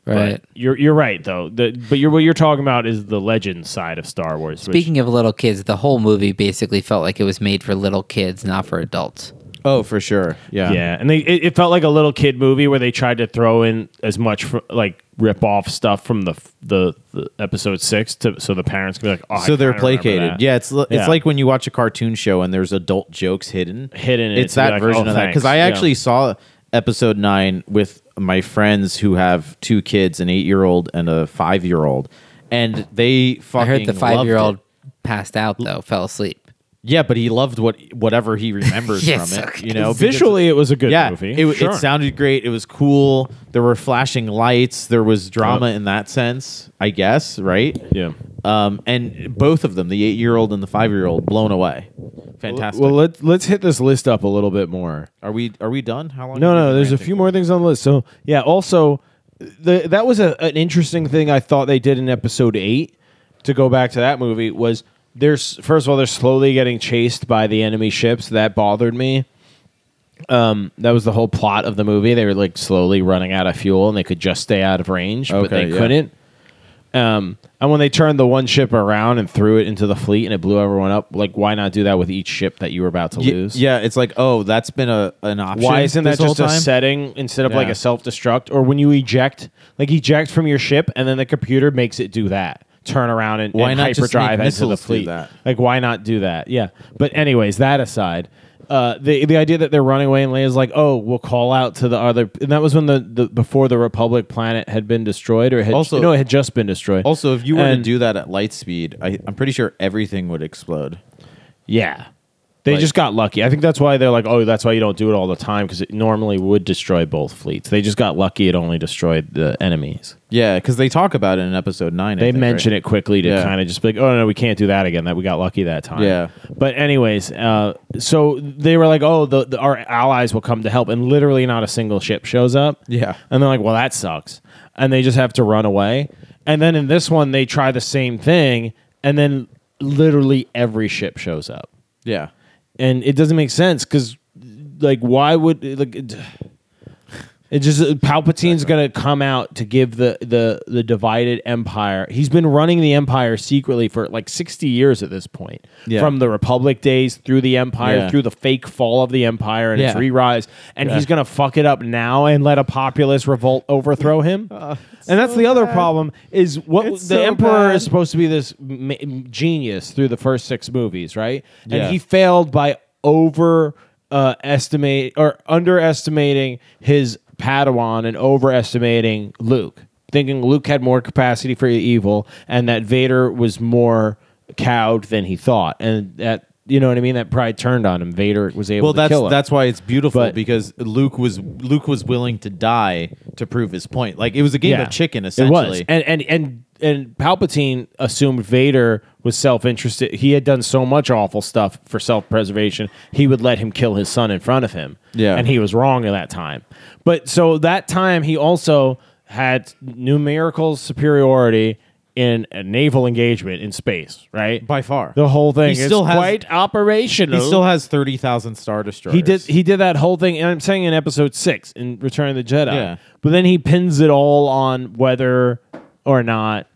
Right. But you're you're right though. The, but you're what you're talking about is the legend side of Star Wars. which- Speaking of little kids, the whole movie basically felt like it was made for little kids, not for adults. Oh, for sure. Yeah. yeah, and they it, it felt like a little kid movie where they tried to throw in as much fr- like rip off stuff from the, the the episode six to so the parents can be like, oh, I So they're placated. that. Yeah, it's it's Yeah. like when you watch a cartoon show and there's adult jokes hidden. Hidden in it It's that like, version oh, of that because thanks. I Yeah. actually saw episode nine with my friends who have two kids, an eight year old and a five year old, and they fucking. I heard the five year old passed out though, fell asleep. Yeah, but he loved what whatever he remembers Yes, from it. okay. You know, visually it was a good yeah, movie. It, Sure. it sounded great. It was cool. There were flashing lights. There was drama in that sense, I guess, right? yeah. Um, and both of them, the eight year old and the five year old, blown away. Fantastic. Well, let's let's hit this list up a little bit more. are we are we done? How long? No, have we no, been there's a ranting few for? more things on the list. So, yeah, also, the, that was a, an interesting thing I thought they did in episode eight. To go back to that movie, was there's first of all, they're slowly getting chased by the enemy ships. That bothered me. Um, that was the whole plot of the movie. They were like slowly running out of fuel, and they could just stay out of range, but Okay, they yeah. couldn't. Um, and when they turned the one ship around and threw it into the fleet, and it blew everyone up, like why not do that with each ship that you were about to Ye- lose? Yeah, it's like oh, that's been a an option. Why isn't that this whole just a time? setting instead of like Yeah. a self destruct? Or when you eject, like eject from your ship, and then the computer makes it do that. Turn around and, Why and not hyperdrive make into the do fleet. that? Like why not do that? Yeah. But anyways, that aside, uh, the the idea that they're running away and Leia's like, oh, we'll call out to the other, and that was when the, the before the Republic planet had been destroyed, or had Also- no, it had just been destroyed. Also, if you were to do that at light speed, I, I'm pretty sure everything would explode. Yeah. They Like- just got lucky. I think that's why they're like, oh, that's why you don't do it all the time because it normally would destroy both fleets. They just got lucky; it only destroyed the enemies. Yeah, because they talk about it in episode nine. I They think, mention right? it quickly to Yeah. kind of just be like, oh no, we can't do that again. That we got lucky that time. Yeah. But anyways, uh, so they were like, oh, the, the, our allies will come to help, and literally not a single ship shows up. Yeah. And they're like, well, that sucks. And they just have to run away. And then in this one, they try the same thing, and then literally every ship shows up. Yeah. And it doesn't make sense because, like, why would like it, it just Palpatine's gonna come out to give the the the divided empire. He's been running the empire secretly for like sixty years at this point, Yeah. from the Republic days through the empire, Yeah. through the fake fall of the empire and its Yeah. re-rise, and he's gonna fuck it up now and let a populist revolt overthrow him. and that's the other problem is what It's the so emperor bad. is supposed to be this ma- genius through the first six movies, right? Yeah. And he failed by over uh, estimate or underestimating his Padawan and overestimating Luke, thinking Luke had more capacity for evil and that Vader was more cowed than he thought, and that you know what I mean. That pride turned on him. Vader was able Well, to that's kill him. that's why it's beautiful But- because Luke was Luke was willing to die to prove his point. Like it was a game of chicken, essentially. It was, and and and and Palpatine assumed Vader was self-interested. He had done so much awful stuff for self-preservation. He would let him kill his son in front of him. Yeah. and he was wrong at that time. But so that time he also had numerical superiority in a naval engagement in space. Right, by far. the whole thing He is still has- quite operational. he still has thirty thousand star destroyers. He did he did that whole thing, and I'm saying in episode six in Return of the Jedi. Yeah. But then he pins it all on whether or not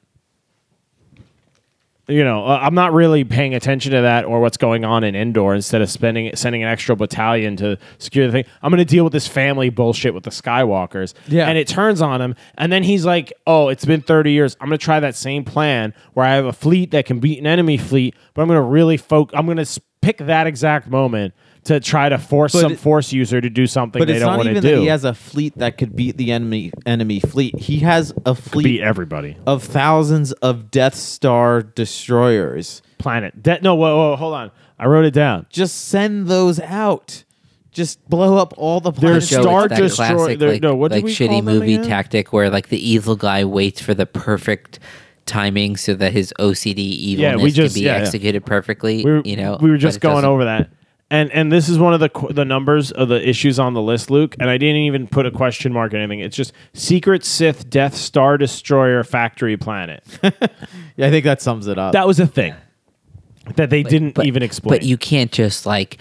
you know, uh, I'm not really paying attention to that or what's going on in Endor Instead of spending sending an extra battalion to secure the thing, I'm going to deal with this family bullshit with the Skywalkers. Yeah. and it turns on him, and then he's like, "Oh, it's been 30 years. I'm going to try that same plan where I have a fleet that can beat an enemy fleet, but I'm going to really focus. I'm going to pick that exact moment." To try to force But some it- force user to do something they don't not want to even do. that he has a fleet that could beat the enemy enemy fleet. He has a fleet beat everybody. of thousands of Death Star destroyers. Planet. De- no, whoa, whoa, hold on. I wrote it down. Just send those out. Just blow up all the There's planets. Joe, Star it's that Destroyer- classic, there- like, no, what did like we shitty call movie again? tactic where like the evil guy waits for the perfect timing so that his OCD Yeah, evilness we just- can be yeah, yeah. executed perfectly. we were, you know, we were just going over that and and this is one of the qu- the numbers of the issues on the list luke and i didn't even put a question mark or anything it's just secret sith death star destroyer factory planet Yeah, I think that sums it up. that was a thing that they didn't But- even explain But you can't just like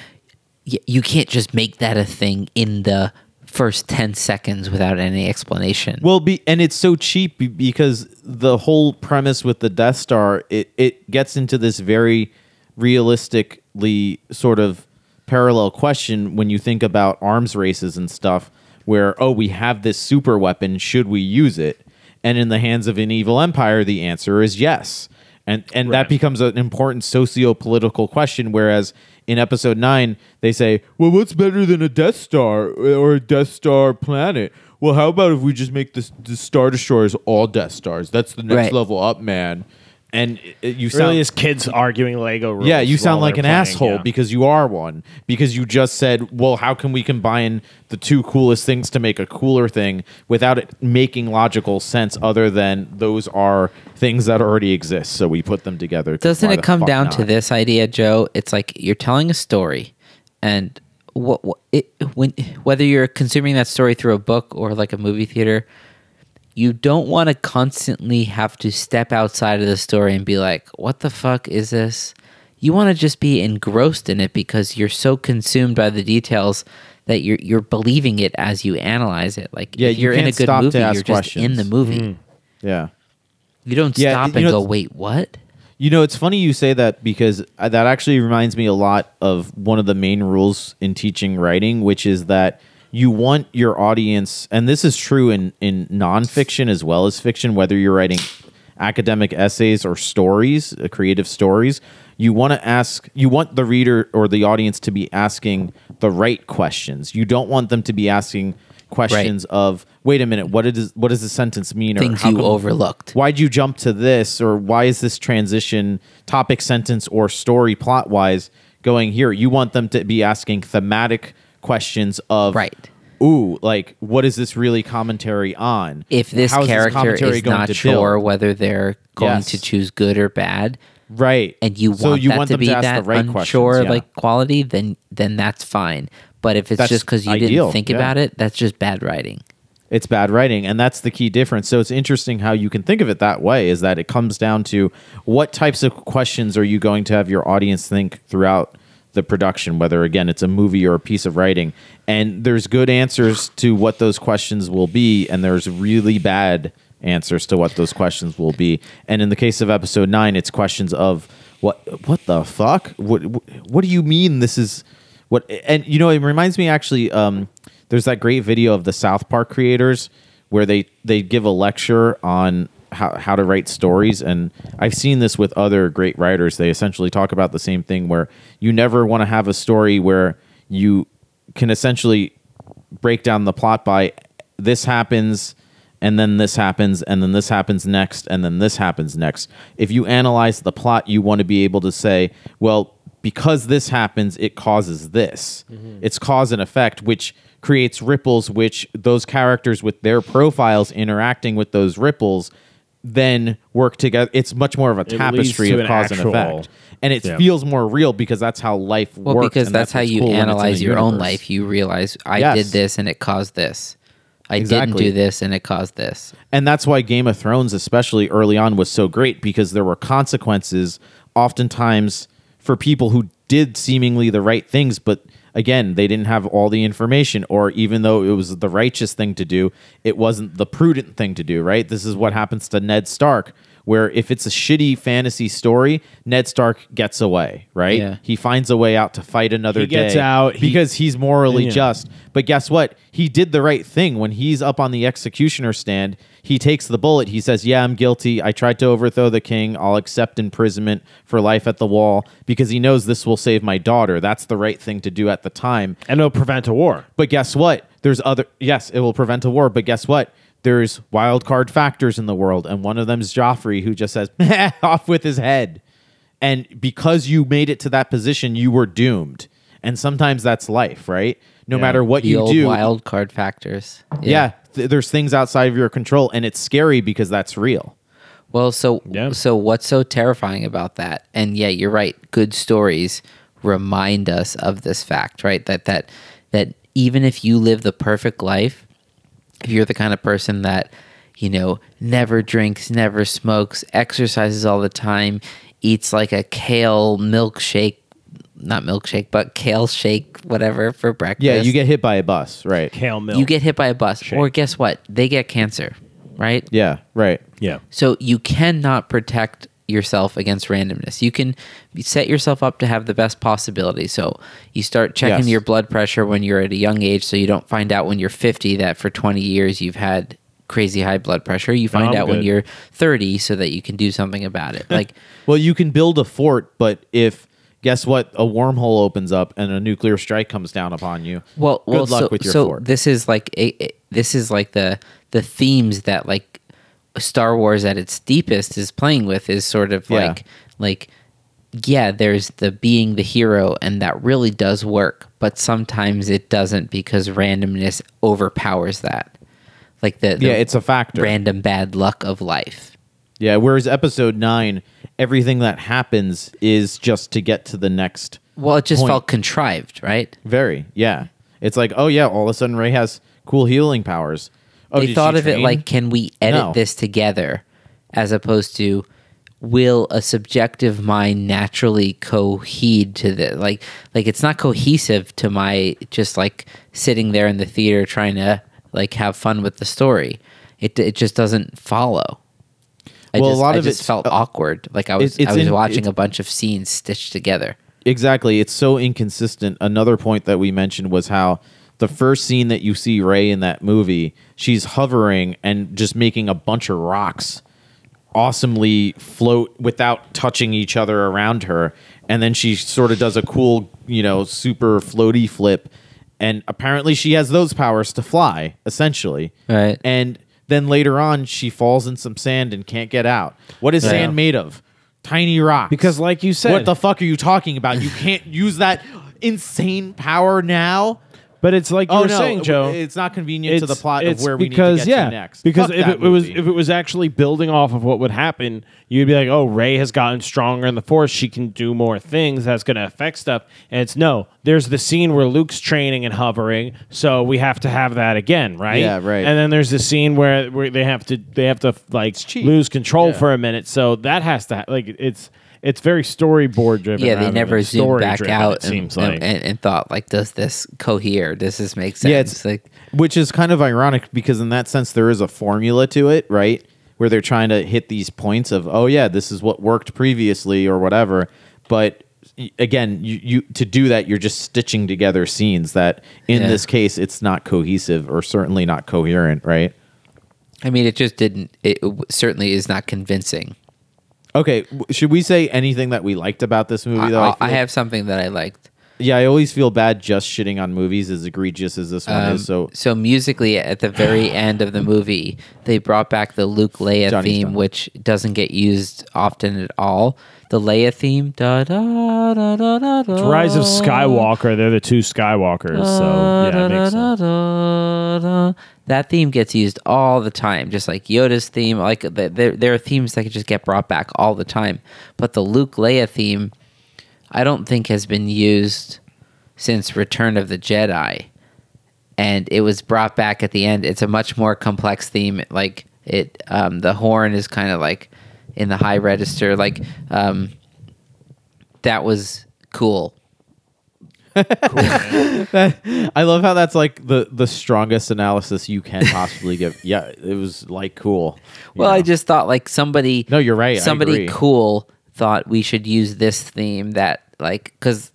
y- you can't just make that a thing in the first 10 seconds without any explanation. Well, be and it's so cheap because the whole premise with the Death Star it it gets into this very realistically sort of parallel question when you think about arms races and stuff where oh we have this super weapon should we use it? And in the hands of an evil empire the answer is yes. And and that becomes an important socio-political question whereas in episode 9 they say well what's better than a death star eh, or a death star planet? Well how about if we just make this the star destroyers all death stars? That's the next Right. level up man and it- it- you sound really is kids arguing lego rules yeah, you sound like an playing, asshole yeah. because you are one. Because you just said, well, how can we combine the two coolest things to make a cooler thing without it making logical sense other than those are things that already exist? So we put them together." Doesn't it come fuck down to this idea, Joe? It's like you're telling a story, and what, what it, when whether you're consuming that story through a book or like a movie theater, you don't want to constantly have to step outside of the story and be like, "What the fuck is this?" You want to just be engrossed in it because you're so consumed by the details that you're you're believing it as you analyze it. Like Yeah, you you're in a good movie, you're just in the questions. movie. Yeah. You don't Yeah, stop you and know, go, "Wait, what?" You know, it's funny you say that because uh, that actually reminds me a lot of one of the main rules in teaching writing, which is that you want your audience, and this is true in, in nonfiction as well as fiction, whether you're writing academic essays or stories, uh, creative stories, you want to ask, you want the reader or the audience to be asking the right questions. You don't want them to be asking questions of, wait a minute, what is what does the sentence mean? or Things how you come- overlooked. why'd you jump to this or why is this transition topic sentence or story plot wise going here you want them to be asking thematic questions of Right. ooh like what is this really commentary on If this How character commentary is not sure build? whether they're going Yes. to choose good or bad, right and you so want you that want to be to ask that the right unsure yeah. like quality, then then that's fine. But if it's That's just because you ideal, didn't think yeah. about it, that's just bad writing. it's bad writing and that's the key difference so it's interesting how you can think of it that way is that it comes down to what types of questions are you going to have your audience think throughout the production whether again it's a movie or a piece of writing. And there's good answers to what those questions will be and there's really bad answers to what those questions will be. And in the case of episode 9 it's questions of what what the fuck? What what do you mean this is what and you know it reminds me actually um there's that great video of the south park creators where they they give a lecture on how, how to write stories. And i've seen this with other great writers. They essentially talk about the same thing where you never want to have a story where you can essentially break down the plot by this happens and then this happens and then this happens next and then this happens next. If you analyze the plot you want to be able to say well because this happens it causes this. Mm-hmm. It's cause and effect which creates ripples which those characters with their profiles interacting with those ripples then work together it's much more of a tapestry of an cause actual- and effect and it Yeah. feels more real because that's how life Well, works because and that's, how what's you cool when it's in analyze the your own universe. life. You realize I Yes. did this and it caused this. I Exactly. didn't do this and it caused this. And that's why Game of Thrones, especially early on, was so great because there were consequences oftentimes for people who did seemingly the right things, but again, they didn't have all the information, or even though it was the righteous thing to do, it wasn't the prudent thing to do, right? This is what happens to Ned Stark, where if it's a shitty fantasy story, Ned Stark gets away, right? Yeah. He finds a way out to fight another He gets day out, he- because he's morally Yeah. just. But guess what? He did the right thing when he's up on the executioner stand. He takes the bullet. He says, "Yeah, I'm guilty. I tried to overthrow the king. I'll accept imprisonment for life at the wall because he knows this will save my daughter. That's the right thing to do at the time." and it'll prevent a war. But guess what? There's other yes, it will prevent a war, but guess what? There's wild card factors in the world, and one of them is Joffrey, who just says off with his head. And because you made it to that position, you were doomed. And sometimes that's life, right? No Yeah. matter what The you old do, wild card factors. yeah, th- there's things outside of your control, and it's scary because that's real. Well, so Yeah. so what's so terrifying about that? And yeah, you're right. Good stories remind us of this fact, right? That that that even if you live the perfect life, if you're the kind of person that you know never drinks, never smokes, exercises all the time, eats like a kale milkshake, not milkshake, but kale shake, whatever for breakfast. Yeah, you get hit by a bus, right? Kale milk. you get hit by a bus, Shake. or guess what? They get cancer, right? Yeah, right. yeah. So you cannot protect yourself against randomness. You can set yourself up to have the best possibility. So you start checking Yes. your blood pressure when you're at a young age so you don't find out when you're 50 that for 20 years you've had crazy high blood pressure. You find I'm out when you're 30 so that you can do something about it. Like Well, you can build a fort, but if guess what, a wormhole opens up and a nuclear strike comes down upon you. well, good well, luck so, with your so fort. this is like a, a- this is like the the themes that like Star Wars at its deepest is playing with is sort of Yeah. like like yeah, there's the being the hero and that really does work, but sometimes it doesn't because randomness overpowers that. Like the, the yeah, it's a factor. random bad luck of life. Yeah, whereas episode nine, everything that happens is just to get to the next. Well, it just Point. felt contrived, right? Very, yeah. It's like, oh yeah, all of a sudden Rey has cool healing powers. Oh, they thought of it like, can we edit No. this together, as opposed to will a subjective mind naturally cohede to the like like it's not cohesive to my just like sitting there in the theater trying to like have fun with the story. It it just doesn't follow. I Well, a lot I of just it's- felt uh, awkward. Like I was I was in- watching a bunch of scenes stitched together. exactly. It's so inconsistent. Another point that we mentioned was how the first scene that you see Rey in that movie, she's hovering and just making a bunch of rocks awesomely float without touching each other around her. And then she sort of does a cool, you know, super floaty flip. And apparently she has those powers to fly, essentially. Right. And then later on, she falls in some sand and can't get out. What is Yeah. sand made of? Tiny rocks. Because, like you said, what the fuck are you talking about? You can't use that insane power now. But it's like you oh were no, saying, Joe. It's not convenient to the plot of it's where we because, need to get yeah, to next. Because Fuck if that it, was if it was actually building off of what would happen, you'd be like, "Oh, Rey has gotten stronger in the Force. She can do more things. That's going to affect stuff." And it's no. There's the scene where Luke's training and hovering, so we have to have that again, right? Yeah, right. And then there's the scene where where they have to they have to like lose control Yeah. for a minute, so that has to like it's. It's very storyboard driven. yeah, they never zoomed back driven, out It and, seems and, like and, and thought like, does this cohere? Does this make sense? Yeah, it's- like which is kind of ironic because in that sense there is a formula to it, right? Where they're trying to hit these points of, oh yeah, this is what worked previously or whatever. But again, you, you to do that, you're just stitching together scenes that, in Yeah. this case, it's not cohesive or certainly not coherent, right? I mean, it just didn't. It certainly is not convincing. Okay, w- should we say anything that we liked about this movie? Though, I, feel I like- have something that I liked. Yeah, I always feel bad just shitting on movies as egregious as this one Um, is. So so musically, at the very end of the movie, they brought back the Luke Leia theme, which doesn't get used often at all. The Leia theme, da da da da da. It's Rise of Skywalker. They're the two Skywalkers, so yeah, it makes sense. That theme gets used all the time, just like Yoda's theme. Like th- there, there are themes that could just get brought back all the time. But the Luke Leia theme, I don't think has been used since Return of the Jedi, and it was brought back at the end. It's a much more complex theme. Like it, um, the horn is kind of like in the high register. Like um, that was cool. I love how that's like the the strongest analysis you can possibly give. Yeah, it was like cool. you Well, I just thought like somebody. No, you're right. Somebody cool thought we should use this theme that like because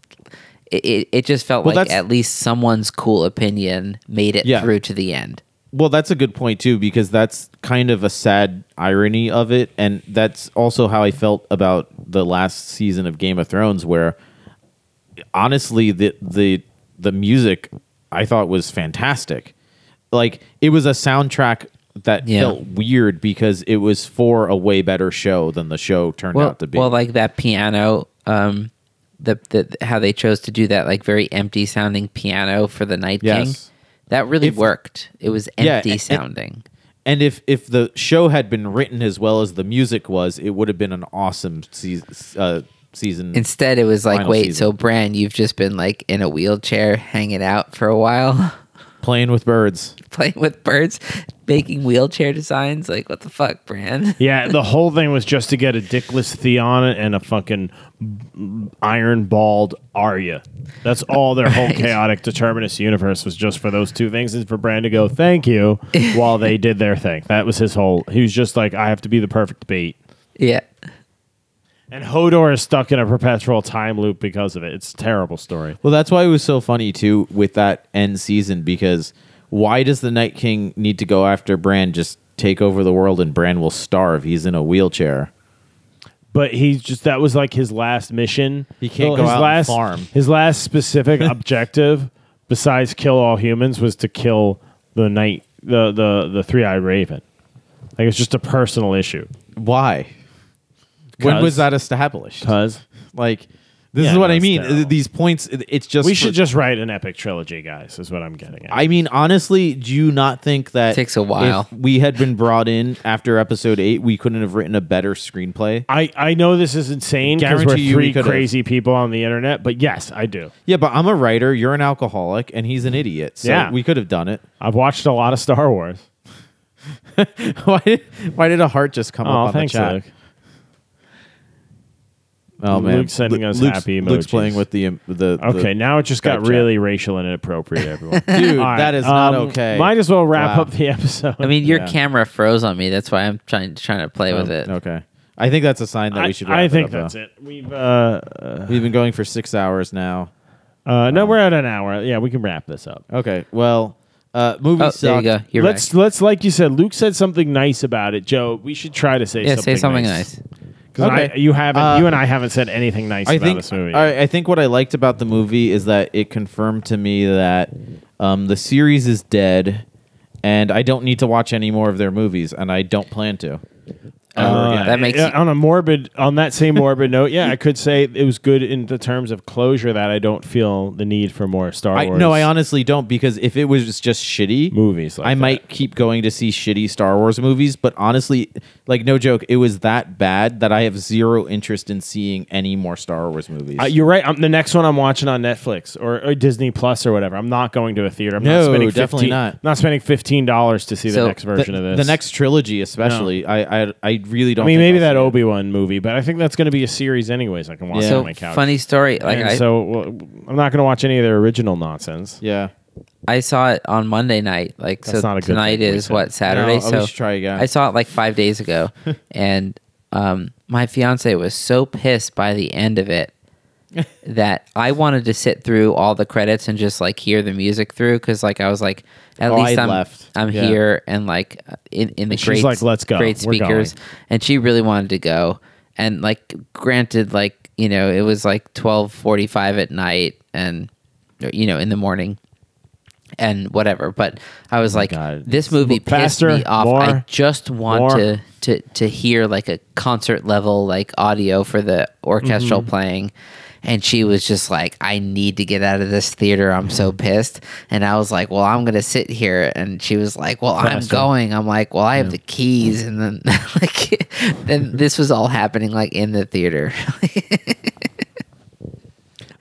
it, it, it just felt Well, like at least someone's cool opinion made it Yeah. through to the end. Well, that's a good point too because that's kind of a sad irony of it, and that's also how I felt about the last season of Game of Thrones, where honestly the the the music I thought was fantastic. Like it was a soundtrack that Yeah. felt weird because it was for a way better show than the show turned Well, out to be. well, like that piano, um, the the how they chose to do that like very empty sounding piano for the Night King. That really If- worked. It was Yeah, empty and- sounding. And if if the show had been written as well as the music was, it would have been an awesome season. Uh, season. Instead, it was like, wait, season. so Bran, you've just been like in a wheelchair hanging out for a while. playing with birds. playing with birds, making wheelchair designs. Like, what the fuck, Bran? Yeah, the whole thing was just to get a dickless Theon and a fucking iron balled Arya. That's all their whole Right. chaotic determinist universe was just for those two things and for Bran to go, thank you, while they did their thing. That was his whole. He was just like, I have to be the perfect bait. yeah. And Hodor is stuck in a perpetual time loop because of it. It's a terrible story. Well, that's why it was so funny too with that end season because why does the Night King need to go after Bran? Just take over the world and Bran will starve. He's in a wheelchair. But he's just that was like his last mission. He can't go his out and last, farm. His last specific objective, besides kill all humans, was to kill the night the the the three eyed raven. Like it's just a personal issue. Why? When 'Cause- was that established? Cause Like, this Yeah, is what I that's mean. terrible. These points, it- it's just. we for- should just write an epic trilogy, guys. Is what I'm getting at. I mean, honestly, do you not think that Takes a while. If we had been brought in after episode eight, we couldn't have written a better screenplay? I, I know this is insane because we're Guarantee you we three could've. crazy people on the internet, but yes, I do. Yeah, but I'm a writer. You're an alcoholic, and he's an idiot. So Yeah. we could have done it. I've watched a lot of Star Wars. why did Why did a heart just come Oh, up on thanks, the chat? Luke. Oh man, Luke's sending Lu- us Luke's, happy Luke's playing with the um, the. the Okay, now it just got Skype chat. really racial and inappropriate, everyone. dude, All right, that is not um, okay. Might as well wrap Wow. up the episode. I mean, your Yeah. camera froze on me. That's why I'm trying trying to play with Oh, it. Okay, I think that's a sign that I, we should. I wrap think it up, that's though. it. We've uh, uh, We've been going for six hours now. uh no, we're at an hour. Yeah, we can wrap this up. Okay, well, Uh, movie Oh, there you sucked. go. You're let's back. let's like you said. Luke said something nice about it. Joe, we should try to say something nice. Yeah, something say something nice. Because Okay. you haven't, Uh, you and I haven't said anything nice I about think this movie. I, I think what I liked about the movie is that it confirmed to me that um, the series is dead, and I don't need to watch any more of their movies, and I don't plan to. Ever Uh, that makes yeah, you- on a morbid on that same morbid note. Yeah, I could say it was good in the terms of closure that I don't feel the need for more Star I, Wars. no, I honestly don't because if it was just shitty Movies like I that. might keep going to see shitty Star Wars movies. But honestly, like no joke, it was that bad that I have zero interest in seeing any more Star Wars movies. Uh, you're right. I'm, the next one I'm watching on Netflix or, or Disney Plus or whatever. I'm not going to a theater. I'm No, not spending definitely 15 not. Not spending fifteen dollars to see So, the next the, version of this. the next trilogy, especially, I, I I really don't. I mean, think maybe I'll that. Obi Wan movie, but I think that's going to be a series anyways. I can watch Yeah. it So on my couch. funny story. Like And I, so well, I'm not going to watch any of their original nonsense. Yeah. I saw it on Monday night. Like That's so not a good tonight thing, is Lisa. what Saturday. No, we so should try again. I saw it like five days ago, and um, my fiance was so pissed by the end of it that I wanted to sit through all the credits and just like hear the music through because like I was like at Oh, least I I'm left. I'm Yeah. here and like in in the great like, "Let's go. great speakers and she really wanted to go and like granted like you know it was like 12:45 at night and you know in the morning and whatever but I was like Oh God. this movie pissed Faster, me off more, I just want more. to to to hear like a concert level like audio for the orchestral Mm-hmm. playing and she was just like i need to get out of this theater i'm so pissed and i was like well i'm gonna sit here and she was like well i'm going i'm like well i have the keys and then like then this was all happening like in the theater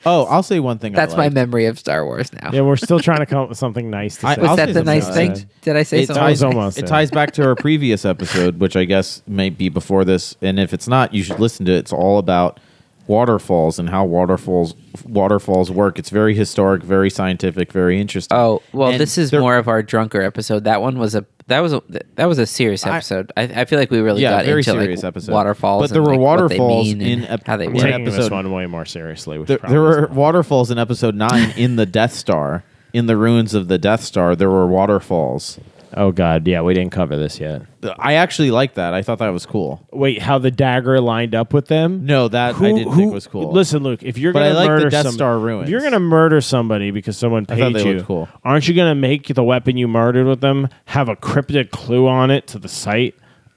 Oh, I'll say one thing. I that's my memory of star wars now Yeah, we're still trying to come up with something nice to I- say. was I'll that say the nice thing liked. did i say It something was ties, almost it it. ties back to our previous episode, which I guess may be before this. And if it's not, you should listen to it. It's all about waterfalls and how waterfalls waterfalls work. It's very historic, very scientific, very interesting. Oh well, And this is more of our drunker episode. That one was a that was a that was a serious episode. I, I feel like we really Yeah, got very into serious like episode. waterfalls. But there and, were like, waterfalls in ep- how they in We're work. taking this one way more seriously. Which there, there were isn't. waterfalls in episode nine in the Death Star. In the ruins of the Death Star, there were waterfalls. Oh God, yeah, we didn't cover this yet. I actually liked that. I thought that was cool. Wait, how the dagger lined up with them? No, that I didn't think was cool. Listen, Luke, if you're But I gonna like the murder Death some- Star ruins. if you're gonna murder somebody because someone I thought paid they you, looked cool. aren't you gonna make the weapon you murdered with them have a cryptic clue on it to the site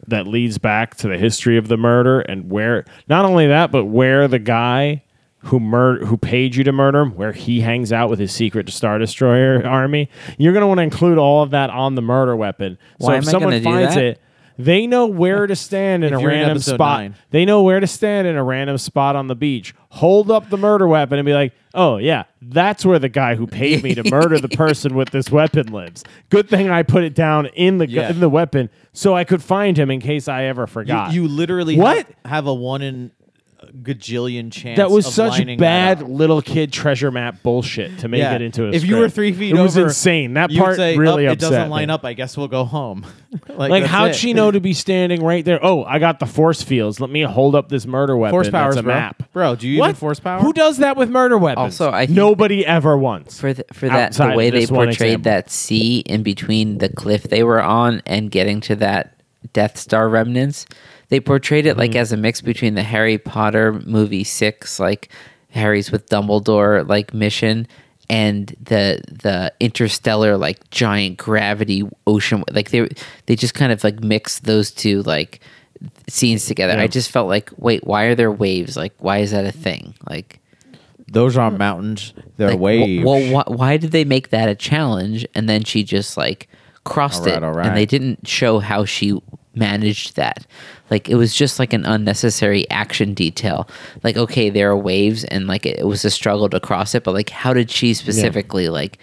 that leads back to the history of the murder and where? Not only that, but where the guy who mur- who paid you to murder him, where he hangs out with his secret Star Destroyer army. You're gonna want to include all of that on the murder weapon. So if am I someone gonna do finds that? it. They know where to stand in If a you're in random episode spot. nine. They know where to stand in a random spot on the beach. Hold up the murder weapon and be like, "Oh yeah, that's where the guy who paid me to murder the person with this weapon lives." Good thing I put it down in the gu- Yeah. in the weapon so I could find him in case I ever You, forgot. you literally What? Have, have a one in gajillion chance. that was of such lining bad up. little kid treasure map bullshit to make Yeah. it into a If you were script. three feet it was over, insane. That you'd part say, really "Oh, upset It doesn't me. line up. I guess we'll go home. like, Like, that's how'd it. she know to be standing right there? Oh, I got the force fields. Let me hold up this murder weapon. Force That's powers, a bro. map. Bro, do you what? use force power? Who does that with murder weapons? Also, I think- nobody ever once. for the, for that Outside the of way they this one portrayed example. that sea in between the cliff they were on and getting to that Death Star remnants. They portrayed it like Mm-hmm. as a mix between the Harry Potter movie six, like Harry's with Dumbledore like mission, and the the interstellar like giant gravity ocean. Like they they just kind of like mixed those two like scenes together. Yeah. I just felt like, wait, why are there waves? Like, why is that a thing? Like. Those aren't mountains. They're Like, waves. Well, wh- why did they make that a challenge? And then she just like crossed All right, it, all right. and they didn't show how she managed that. Like it was just like an unnecessary action detail. Like okay, there are waves, and like it, it was a struggle to cross it, but like how did she specifically like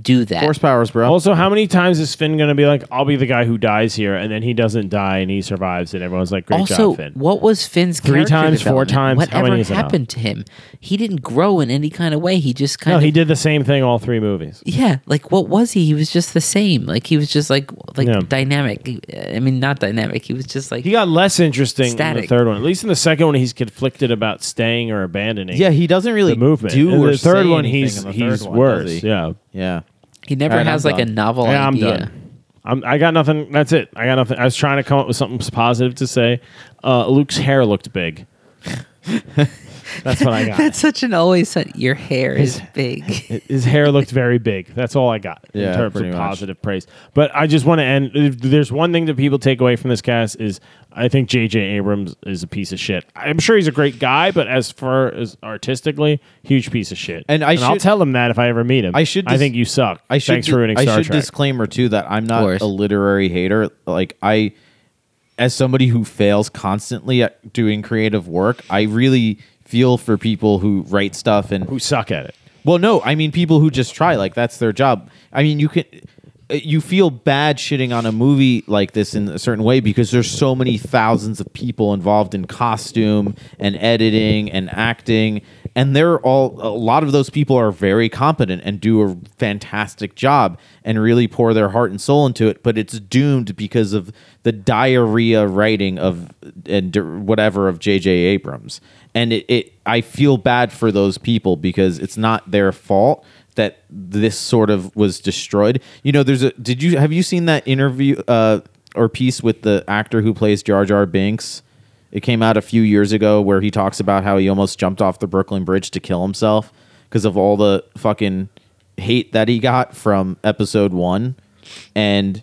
do that? force powers, bro. Also, how many times is Finn going to be like, "I'll be the guy who dies here," and then he doesn't die and he survives, and everyone's like, "Great also, job, Finn." what was Finn's Three times, four development? times? How Whatever many is enough? happened to him? He didn't grow in any kind of way. He just kind No, of he did the same thing all three movies. Yeah, like what was he? He was just the same. Like he was just like like Yeah. dynamic. I mean, not dynamic. He was just like He got less interesting in the third one. At least in the second one, he's conflicted about staying or abandoning. yeah, he doesn't really the movement. do In or the third say one, he's in he's third one, worse. he? Yeah. Yeah. He never All right, has I'm like a novel Yeah, I'm idea. done. I'm, I got nothing. That's it. I got nothing. I was trying to come up with something positive to say. Uh, Luke's hair looked big. That's what I got. That's such an always said. Your hair is big. His hair looked very big. That's all I got in Yeah, terms of much. positive praise. But I just want to end. If there's one thing that people take away from this cast is I think J.J. Abrams is a piece of shit. I'm sure he's a great guy, but as far as artistically, huge piece of shit. And I I'll tell him that if I ever meet him. I should I think you suck. I should Thanks for ruining I Star should Trek. disclaimer too that I'm not a literary hater. Like I, as somebody who fails constantly at doing creative work, I really feel for people who write stuff and who suck at it. Well, no, I mean people who just try like that's their job. I mean, you can uh, you feel bad shitting on a movie like this in a certain way because there's so many thousands of people involved in costume and editing and acting and they're all a lot of those people are very competent and do a fantastic job and really pour their heart and soul into it but it's doomed because of the diarrhea writing of and whatever of JJ Abrams and it, it I feel bad for those people because it's not their fault that this sort of was destroyed. You know, there's a did you have you seen that interview uh or piece with the actor who plays Jar Jar Binks? It came out a few years ago where he talks about how he almost jumped off the Brooklyn Bridge to kill himself because of all the fucking hate that he got from episode 1 and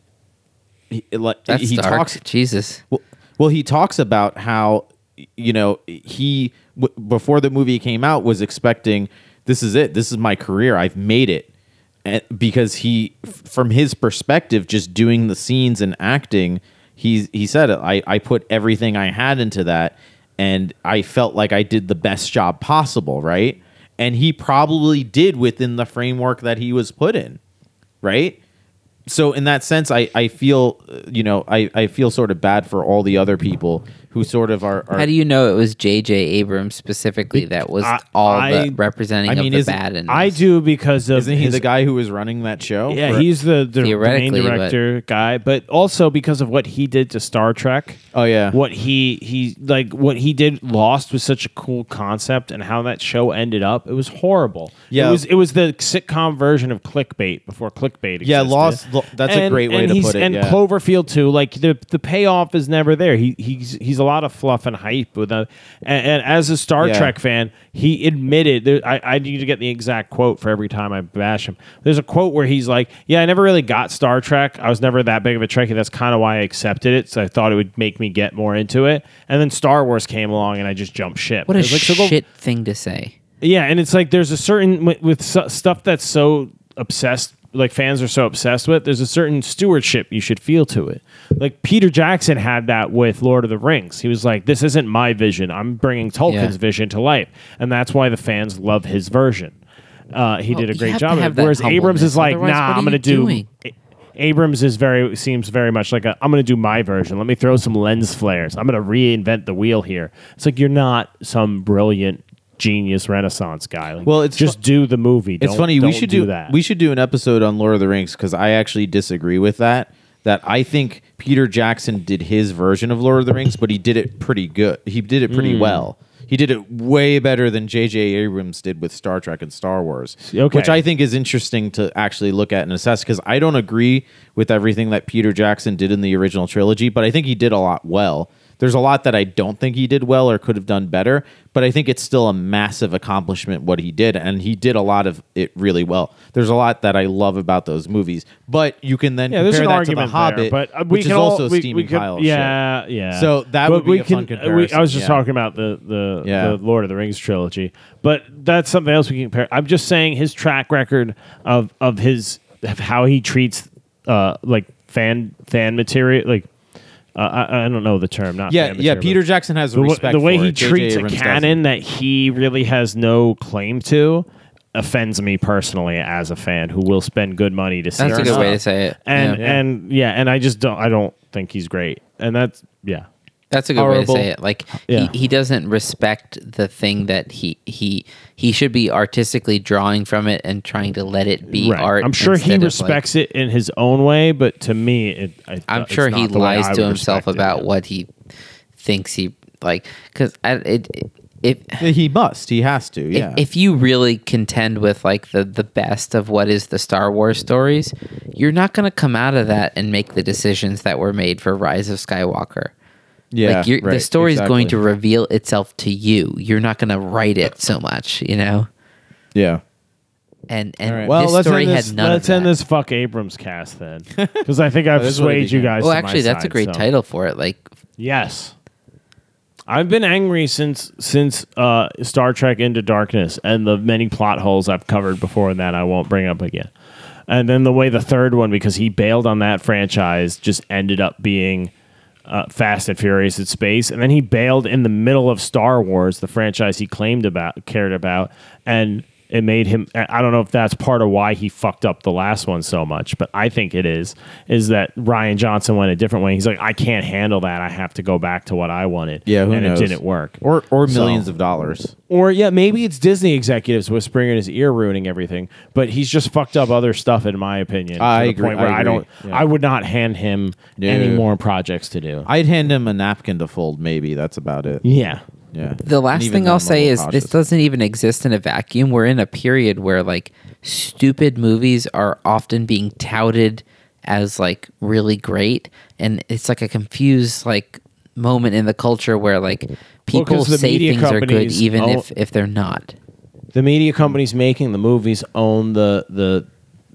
he, like That's he dark. talks Jesus. well, well, he talks about how you know he w- before the movie came out was expecting this is it, this is my career, I've made it, and because he, f- from his perspective, just doing the scenes and acting, he he said. I I put everything I had into that, and I felt like I did the best job possible, right? And he probably did within the framework that he was put in, right? so in that sense i i feel uh, you know i i feel sort of bad for all the other people who sort of are, are How do you know it was J.J. Abrams specifically that was I- all I- the representing I mean, of the isn't- bad? In I this? do because of isn't he his- the guy who was running that show Yeah, For- he's the, the, the main Theoretically, but- director guy, but also because of what he did to Star Trek. Oh, yeah. what he he like what he did Lost was such a cool concept, and how that show ended up, it was horrible. Yeah. it was it was the sitcom version of clickbait before clickbait. Yeah. Lost- lo- that's a great way and to he's- put it, And yeah. Cloverfield too, like the the payoff is never there. He he's he's a lot of fluff and hype with a, and, and as a Star Yeah. Trek fan, he admitted. There, I I need to get the exact quote for every time I bash him. There's a quote where he's like, "Yeah, I never really got Star Trek. I was never that big of a Trekkie. That's kind of why I accepted it. So I thought it would make me get more into it. And then Star Wars came along, and I just jumped ship. What a It's like, so go- shit thing to say. yeah, and it's like there's a certain with, with stuff that's so obsessed, like fans are so obsessed with. There's a certain stewardship you should feel to it. Like Peter Jackson had that with Lord of the Rings. He was like, "This isn't my vision. I'm bringing Tolkien's Yeah. vision to life," and that's why the fans love his version. Uh, he Well, did a great job. of it. Whereas Abrams is like, otherwise "Nah, I'm going to do." doing? Abrams is very seems very much like a, I'm going to do my version. Let me throw some lens flares. I'm going to reinvent the wheel here. It's like you're not some brilliant genius Renaissance guy. Like, Well, it's just fu- do the movie. it's Don't- funny we should do, do, that. we should do an episode on lord of the rings because i actually disagree with that that i think peter jackson did his version of lord of the rings but he did it pretty good he did it pretty hmm. well he did it way better than J.J. Abrams did with Star Trek and Star Wars, Okay. which I think is interesting to actually look at and assess. Because I don't agree with everything that Peter Jackson did in the original trilogy, but I think he did a lot well. There's a lot that I don't think he did well or could have done better, but I think it's still a massive accomplishment what he did, and he did a lot of it really well. There's a lot that I love about those movies, but you can then yeah, compare that to The Hobbit, there, but uh, we which can is all, also we, steaming we pile yeah, shit. yeah. So that But would be a fun can, uh, we- comparison, I was just yeah. talking about the the, Yeah. the Lord of the Rings trilogy, but that's something else we can compare. I'm just saying his track record of of his of how he treats uh like fan fan material like. Uh, I, I don't know the term. Not Yeah, fan yeah. Peter Jackson has the, respect. the way for he it. Treats a Abrams canon that he really has no claim to offends me personally as a fan who will spend good money to see. That's a his good way to say it. And Yeah. and yeah, and I just don't. I don't think he's great. And that's yeah. That's a good way to say it. Like Yeah. he, he doesn't respect the thing that he he he should be artistically drawing from it and trying to let it be Right. art. I'm sure he instead of, like- respects it in his own way, but to me, it. I, I'm it's sure he the lies to himself respect it. about what he thinks he like because it, it if He must. He has to. if- Yeah. if, you really contend with like the the best of what is the Star Wars stories, you're not going to come out of that and make the decisions that were made for Rise of Skywalker. Yeah. like you're, the right, story is going to reveal itself to you. You're not going to write it so much, you know. Yeah. And and right. Well, this let's story end this, had none let's of end that. this fuck Abrams cast then, because I think I've is swayed you guys. Well, to my actually, that's a great so- title for it. Like, Yes. I've been angry since since uh, Star Trek Into Darkness and the many plot holes I've covered before and that I won't bring up again. And then the way the third one, because he bailed on that franchise, just ended up being uh, Fast and Furious at space, and then he bailed in the middle of Star Wars, the franchise he claimed about, cared about, and it made him. I don't know if that's part of why he fucked up the last one so much, but I think it is. Is that Rian Johnson went a different way? He's like, I can't handle that. I have to go back to what I wanted. Yeah. Who and knows? it didn't work. Or or So- millions of dollars. Or yeah, maybe it's Disney executives whispering in his ear, ruining everything. But he's just fucked up other stuff, in my opinion. I to the agree- Point where I I, don't. Yeah. I would not hand him No. any more projects to do. I'd hand him a napkin to fold. Maybe that's about it. yeah. Yeah. the last thing I'll say is this doesn't even exist in a vacuum. We're in a period where like stupid movies are often being touted as like really great, and it's like a confused like moment in the culture where like people the say things are good even own- if if they're not. the media companies making the movies own the the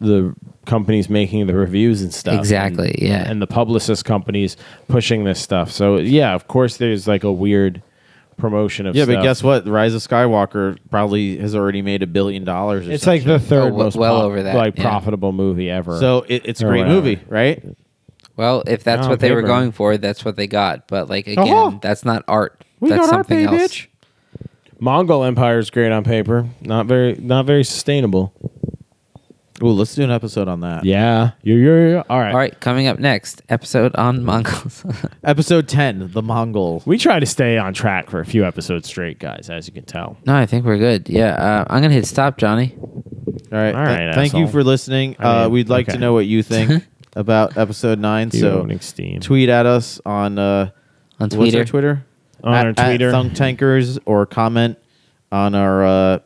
the companies making the reviews and stuff. Exactly, And- yeah. And the publicist companies pushing this stuff. So yeah, of course there's like a weird promotion of Yeah, stuff. but guess what? The Rise of Skywalker probably has already made a billion dollars. It's some like the third Oh, most well pop- over that, like yeah. profitable movie ever. So it, it's a great whatever. movie, right? Well, if that's On what they were going for, that's what they got. But like again, Uh-huh. that's not art. We that's got our something pay, else. bitch. Mongol Empire is great on paper. Not very not very sustainable. Ooh, let's do an episode on that. Yeah. Yeah, yeah, yeah. All right. All right, coming up next, episode on Mongols. Episode ten, the Mongol. We try to stay on track for a few episodes straight, guys, as you can tell. no, I think we're good. Yeah, uh, I'm gonna hit stop, Johnny. All right. All right. th- thank you for listening. I uh, mean, we'd like okay. to know what you think about episode nine. So tweet at us on uh, On what's Twitter. our Twitter? On at, our Twitter. at Thunk Tankers or comment on our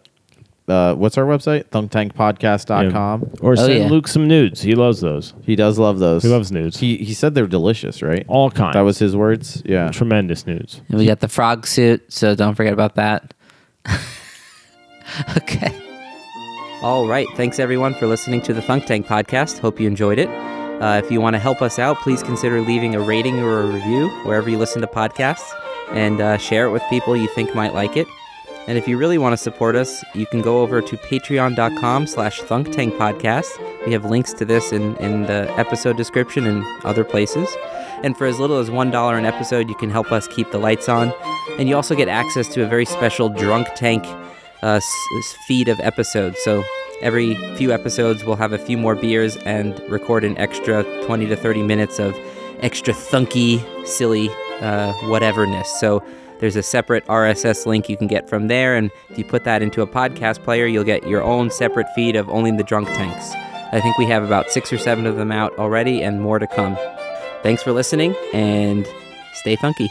uh, what's our website? ThunkTankPodcast.com. Or Oh, send yeah. Luke some nudes. He loves those. He does love those. He loves nudes. He he said they're delicious, right? All kinds. That was his words. Yeah. tremendous nudes. And we got the frog suit, so don't forget about that. okay. All right. Thanks everyone for listening to the Thunk Tank podcast. Hope you enjoyed it. Uh, if you want to help us out, please consider leaving a rating or a review wherever you listen to podcasts, and uh, share it with people you think might like it. And if you really want to support us, you can go over to patreon.com slash thunktankpodcast. We have links to this in, in the episode description and other places. And for as little as $1 an episode, you can help us keep the lights on. And you also get access to a very special Drunk Tank uh, feed of episodes. So every few episodes, we'll have a few more beers and record an extra 20 to 30 minutes of extra thunky, silly uh, whateverness. So there's a separate RSS link you can get from there, and if you put that into a podcast player, you'll get your own separate feed of only the drunk tanks. I think we have about six or seven of them out already, and more to come. Thanks for listening, and stay funky.